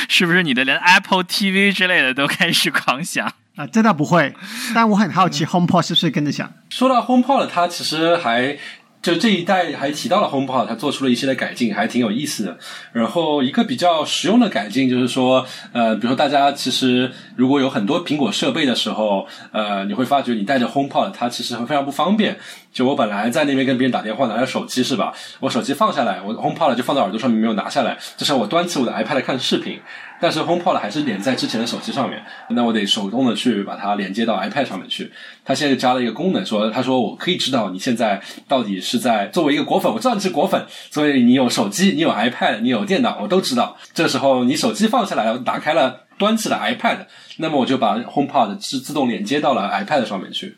是不是你的连 Apple TV 之类的都开始狂响？这倒不会，但我很好奇 HomePod 是不是跟着响？说到 HomePod，它其实还就这一代还提到了 HomePod，它做出了一些的改进，还挺有意思的。然后一个比较实用的改进就是说，呃，比如说大家其实如果有很多苹果设备的时候，呃，你会发觉你带着 HomePod，它其实非常不方便。就我本来在那边跟别人打电话，拿着手机是吧？我手机放下来，我 HomePod 就放在耳朵上面没有拿下来，这时候我端起我的 iPad 看视频，但是 HomePod 还是连在之前的手机上面，那我得手动的去把它连接到 iPad 上面去。它现在加了一个功能，说他说我可以知道你现在到底是在作为一个果粉，我知道你是果粉，所以你有手机，你有 iPad，你有电脑，我都知道。这时候你手机放下来了，打开了端起了 iPad，那么我就把 HomePod 自自动连接到了 iPad 上面去。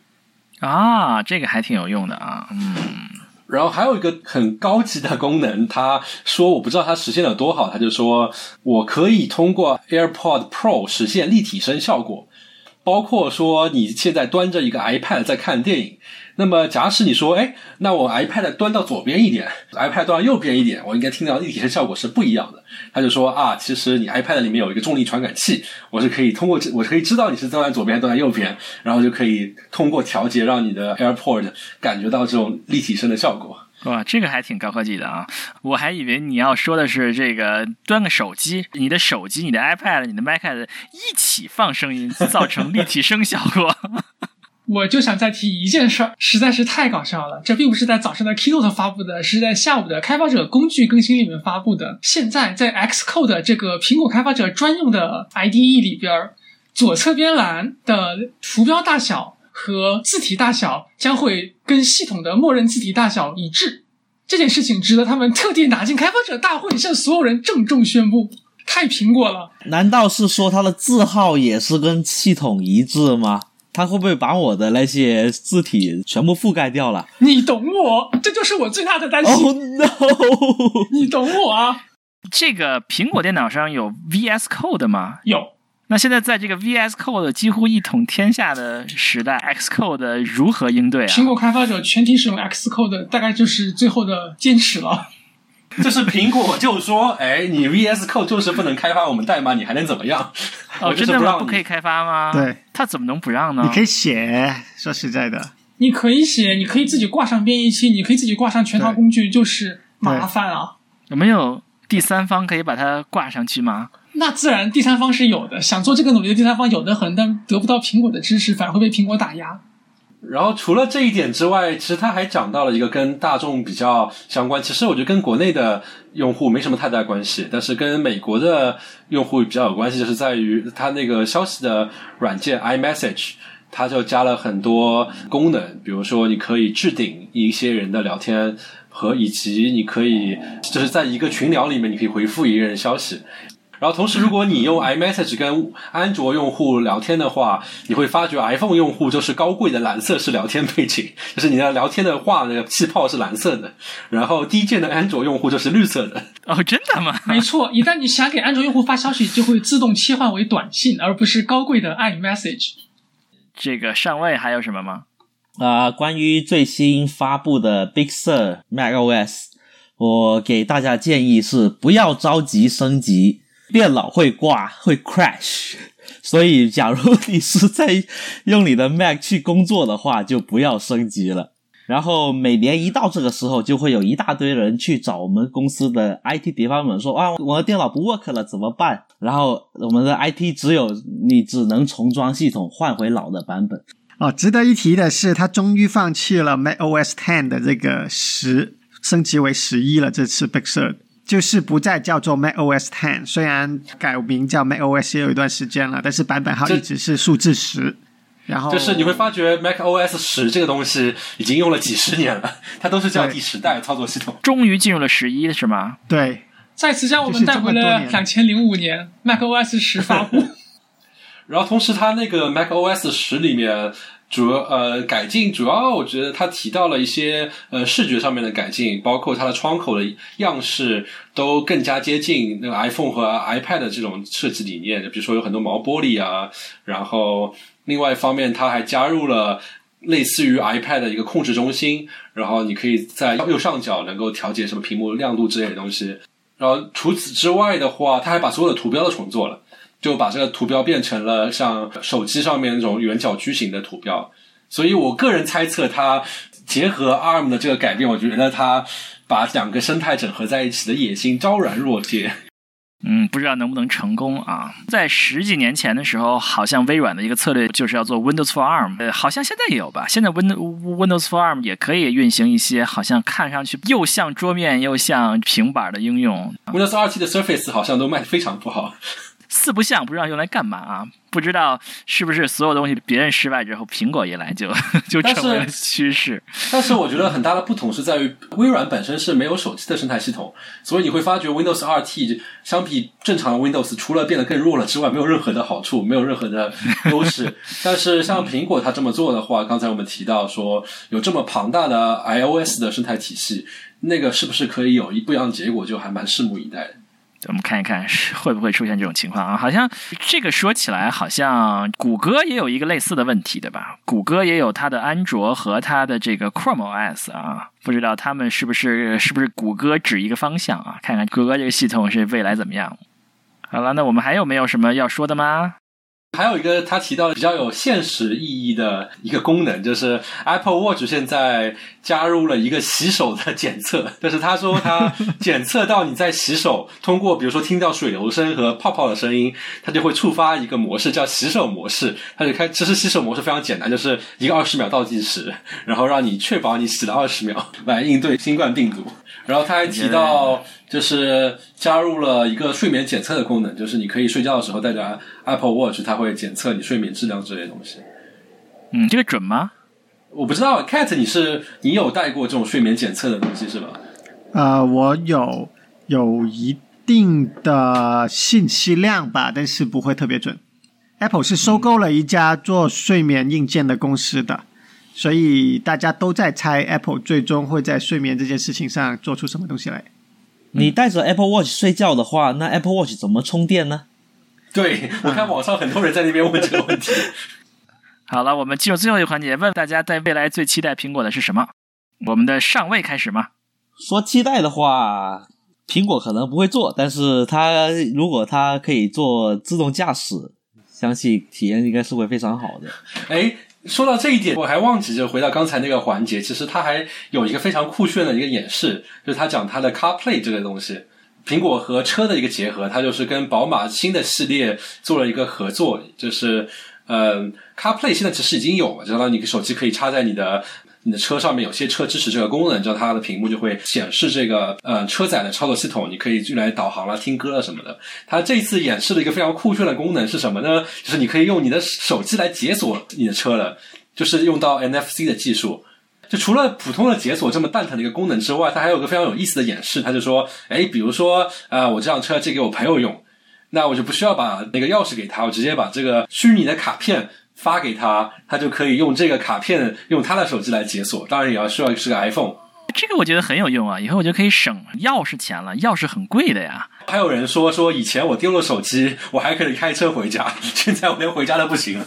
啊，这个还挺有用的啊，嗯，然后还有一个很高级的功能，他说我不知道他实现了多好，他就说我可以通过 AirPod Pro 实现立体声效果，包括说你现在端着一个 iPad 在看电影。那么，假使你说，哎，那我 iPad 端到左边一点，iPad 端到右边一点，我应该听到立体声效果是不一样的。他就说啊，其实你 iPad 里面有一个重力传感器，我是可以通过，我可以知道你是端在左边，端在右边，然后就可以通过调节让你的 AirPod 感觉到这种立体声的效果。哇，这个还挺高科技的啊！我还以为你要说的是这个端个手机，你的手机、你的 iPad、你的 MacBook 一起放声音，造成立体声效果。我就想再提一件事儿，实在是太搞笑了。这并不是在早上的 Keynote 发布的，是在下午的开发者工具更新里面发布的。现在在 Xcode 这个苹果开发者专用的 IDE 里边，左侧边栏的图标大小和字体大小将会跟系统的默认字体大小一致。这件事情值得他们特地拿进开发者大会，向所有人郑重宣布。太苹果了！难道是说它的字号也是跟系统一致吗？它会不会把我的那些字体全部覆盖掉了？你懂我，这就是我最大的担心。Oh no！[LAUGHS] 你懂我啊？这个苹果电脑上有 VS Code 吗？有。那现在在这个 VS Code 几乎一统天下的时代，Xcode 如何应对啊？苹果开发者全体使用 Xcode，大概就是最后的坚持了。[LAUGHS] 就是苹果就说：“哎，你 VS Code 就是不能开发我们代码，你还能怎么样？” [LAUGHS] 哦，真的吗？不可以开发吗？对，他怎么能不让呢？你可以写，说实在的，你可以写，你可以自己挂上编译器，你可以自己挂上全套工具，就是麻烦啊。有没有第三方可以把它挂上去吗？[LAUGHS] 那自然，第三方是有的。想做这个努力的第三方有的很，但得不到苹果的支持，反而会被苹果打压。然后除了这一点之外，其实他还讲到了一个跟大众比较相关，其实我觉得跟国内的用户没什么太大关系，但是跟美国的用户比较有关系，就是在于它那个消息的软件 iMessage，它就加了很多功能，比如说你可以置顶一些人的聊天，和以及你可以就是在一个群聊里面，你可以回复一个人消息。然后同时，如果你用 [LAUGHS] iMessage 跟安卓用户聊天的话，你会发觉 iPhone 用户就是高贵的蓝色是聊天背景，[LAUGHS] 就是你的聊天的话那个气泡是蓝色的，然后低贱的安卓用户就是绿色的。哦，真的吗？没错，一旦你想给安卓用户发消息，就会自动切换为短信，而不是高贵的 iMessage。这个上位还有什么吗？啊，关于最新发布的 Big Sur macOS，我给大家建议是不要着急升级。电脑会挂，会 crash，所以假如你是在用你的 Mac 去工作的话，就不要升级了。然后每年一到这个时候，就会有一大堆人去找我们公司的 IT department 说啊，我的电脑不 work 了，怎么办？然后我们的 IT 只有你只能重装系统，换回老的版本。哦，值得一提的是，他终于放弃了 macOS Ten 的这个十，升级为十一了。这次 Big Sur。就是不再叫做 macOS Ten，虽然改名叫 macOS 也有一段时间了，但是版本号一直是数字十。然后就是你会发觉 macOS 十这个东西已经用了几十年了，[LAUGHS] 它都是叫第十代操作系统。终于进入了十一，是吗？对，再次将我们带回了两千零五年 macOS 十发布。[LAUGHS] 然后同时，它那个 macOS 十里面。主要呃改进，主要我觉得他提到了一些呃视觉上面的改进，包括它的窗口的样式都更加接近那个 iPhone 和 iPad 的这种设计理念。比如说有很多毛玻璃啊，然后另外一方面，它还加入了类似于 iPad 的一个控制中心，然后你可以在右上角能够调节什么屏幕亮度之类的东西。然后除此之外的话，它还把所有的图标都重做了。就把这个图标变成了像手机上面那种圆角矩形的图标，所以我个人猜测，它结合 ARM 的这个改变，我觉得它把两个生态整合在一起的野心昭然若揭。嗯，不知道能不能成功啊？在十几年前的时候，好像微软的一个策略就是要做 Windows for ARM，呃，好像现在也有吧？现在 Windows Windows for ARM 也可以运行一些好像看上去又像桌面又像平板的应用。Windows 二 T 的 Surface 好像都卖的非常不好。四不像，不知道用来干嘛啊？不知道是不是所有东西别人失败之后，苹果一来就就成为了趋势。但是我觉得很大的不同是在于，微软本身是没有手机的生态系统，所以你会发觉 Windows 2T 相比正常的 Windows，除了变得更弱了之外，没有任何的好处，没有任何的优势。[LAUGHS] 但是像苹果它这么做的话，刚才我们提到说有这么庞大的 iOS 的生态体系，那个是不是可以有一不一样的结果，就还蛮拭目以待的。我们看一看是会不会出现这种情况啊？好像这个说起来，好像谷歌也有一个类似的问题，对吧？谷歌也有它的安卓和它的这个 Chrome OS 啊，不知道他们是不是是不是谷歌指一个方向啊？看看谷歌这个系统是未来怎么样。好了，那我们还有没有什么要说的吗？还有一个他提到比较有现实意义的一个功能，就是 Apple Watch 现在加入了一个洗手的检测，[LAUGHS] 就是他说他检测到你在洗手，通过比如说听到水流声和泡泡的声音，它就会触发一个模式叫洗手模式，它就开。其实洗手模式非常简单，就是一个二十秒倒计时，[LAUGHS] 然后让你确保你洗了二十秒来应对新冠病毒。然后他还提到，就是加入了一个睡眠检测的功能，就是你可以睡觉的时候带着 Apple Watch，它会检测你睡眠质量之类的东西。嗯，这个准吗？我不知道，Cat，你是你有带过这种睡眠检测的东西是吧？呃，我有有一定的信息量吧，但是不会特别准。Apple 是收购了一家做睡眠硬件的公司的，所以大家都在猜 Apple 最终会在睡眠这件事情上做出什么东西来。你带着 Apple Watch 睡觉的话，那 Apple Watch 怎么充电呢？对我看网上很多人在那边问这个问题。[LAUGHS] 好了，我们进入最后一个环节，问大家在未来最期待苹果的是什么？我们的上位开始吗？说期待的话，苹果可能不会做，但是它如果它可以做自动驾驶，相信体验应该是会非常好的。[LAUGHS] 哎，说到这一点，我还忘记就回到刚才那个环节，其实它还有一个非常酷炫的一个演示，就是他讲他的 CarPlay 这个东西。苹果和车的一个结合，它就是跟宝马新的系列做了一个合作，就是呃，CarPlay 现在其实已经有了，就相当于你手机可以插在你的你的车上面，有些车支持这个功能，就它的屏幕就会显示这个呃车载的操作系统，你可以用来导航了、听歌了什么的。它这次演示了一个非常酷炫的功能是什么呢？就是你可以用你的手机来解锁你的车了，就是用到 NFC 的技术。就除了普通的解锁这么蛋疼的一个功能之外，它还有个非常有意思的演示。它就说，哎，比如说，啊、我这辆车借给我朋友用，那我就不需要把那个钥匙给他，我直接把这个虚拟的卡片发给他，他就可以用这个卡片用他的手机来解锁。当然也要需要是个 iPhone。这个我觉得很有用啊，以后我就可以省钥匙钱了，钥匙很贵的呀。还有人说说以前我丢了手机，我还可以开车回家，[LAUGHS] 现在我连回家都不行了。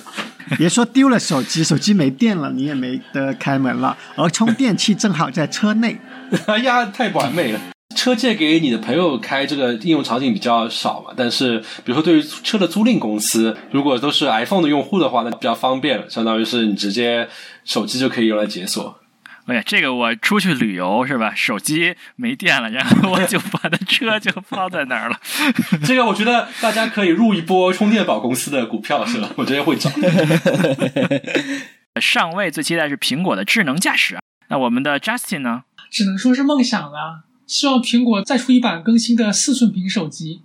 别说丢了手机，手机没电了，你也没得开门了，而充电器正好在车内。[LAUGHS] 哎呀，太完美了！车借给你的朋友开，这个应用场景比较少嘛。但是，比如说对于车的租赁公司，如果都是 iPhone 的用户的话，那比较方便了，相当于是你直接手机就可以用来解锁。哎呀，这个我出去旅游是吧？手机没电了，然后我就把它车就放在那儿了。[LAUGHS] 这个我觉得大家可以入一波充电宝公司的股票，是吧？[LAUGHS] 我觉得会涨。[LAUGHS] 上位最期待是苹果的智能驾驶。那我们的 Justin 呢？只能说是梦想了。希望苹果再出一版更新的四寸屏手机，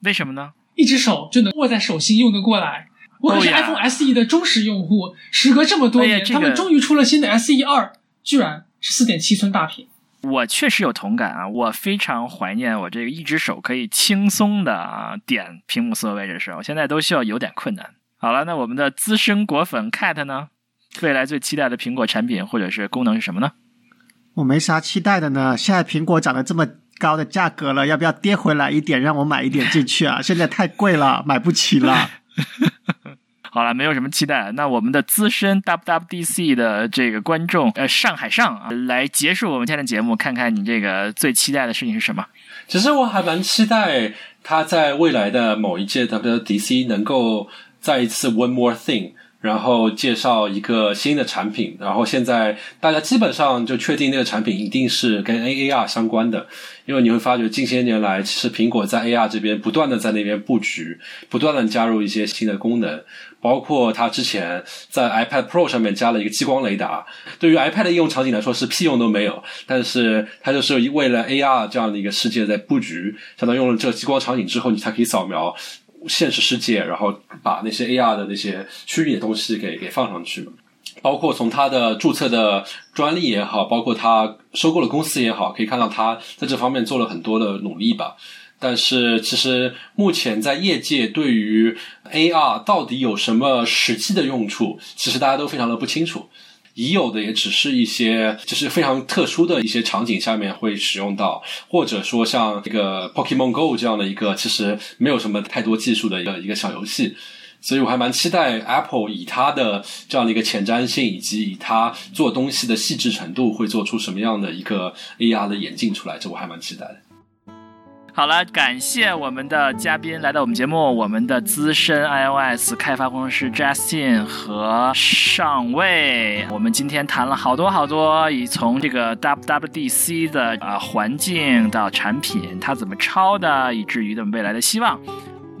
为什么呢？一只手就能握在手心用得过来。我可是 iPhone SE 的忠实用户，时隔这么多年，哎这个他们终于出了新的 SE 二，居然是四点七寸大屏。我确实有同感啊，我非常怀念我这个一只手可以轻松的啊点屏幕所有位置的时候，现在都需要有点困难。好了，那我们的资深果粉 Cat 呢？未来最期待的苹果产品或者是功能是什么呢？我没啥期待的呢。现在苹果涨得这么高的价格了，要不要跌回来一点，让我买一点进去啊？[LAUGHS] 现在太贵了，买不起了。[LAUGHS] 好了，没有什么期待。那我们的资深 WWDC 的这个观众，呃，上海上啊，来结束我们今天的节目，看看你这个最期待的事情是什么？其实我还蛮期待他在未来的某一届 WWDC 能够再一次 One More Thing，然后介绍一个新的产品，然后现在大家基本上就确定那个产品一定是跟 AAR 相关的，因为你会发觉近些年来，其实苹果在 AR 这边不断的在那边布局，不断的加入一些新的功能，包括它之前在 iPad Pro 上面加了一个激光雷达，对于 iPad 的应用场景来说是屁用都没有，但是它就是为了 AR 这样的一个世界在布局，相当于用了这个激光场景之后，你才可以扫描。现实世界，然后把那些 AR 的那些虚拟的东西给给放上去，包括从它的注册的专利也好，包括它收购了公司也好，可以看到它在这方面做了很多的努力吧。但是其实目前在业界对于 AR 到底有什么实际的用处，其实大家都非常的不清楚。已有的也只是一些，就是非常特殊的一些场景下面会使用到，或者说像这个 Pokemon Go 这样的一个其实没有什么太多技术的一个一个小游戏，所以我还蛮期待 Apple 以它的这样的一个前瞻性以及以它做东西的细致程度，会做出什么样的一个 AR 的眼镜出来，这我还蛮期待的。好了，感谢我们的嘉宾来到我们节目，我们的资深 iOS 开发工程师 Justin 和上尉。我们今天谈了好多好多，以从这个 WWDC 的啊环境到产品，它怎么抄的，以至于的未来的希望。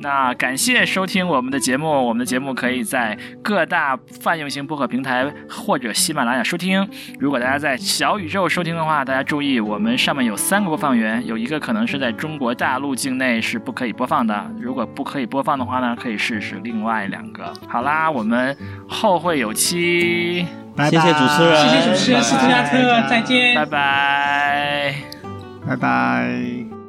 那感谢收听我们的节目，我们的节目可以在各大泛用型播客平台或者喜马拉雅收听。如果大家在小宇宙收听的话，大家注意，我们上面有三个播放源，有一个可能是在中国大陆境内是不可以播放的。如果不可以播放的话呢，可以试试另外两个。好啦，我们后会有期，拜拜谢谢主持人谢谢主持人斯图亚特，再见，拜拜。拜拜。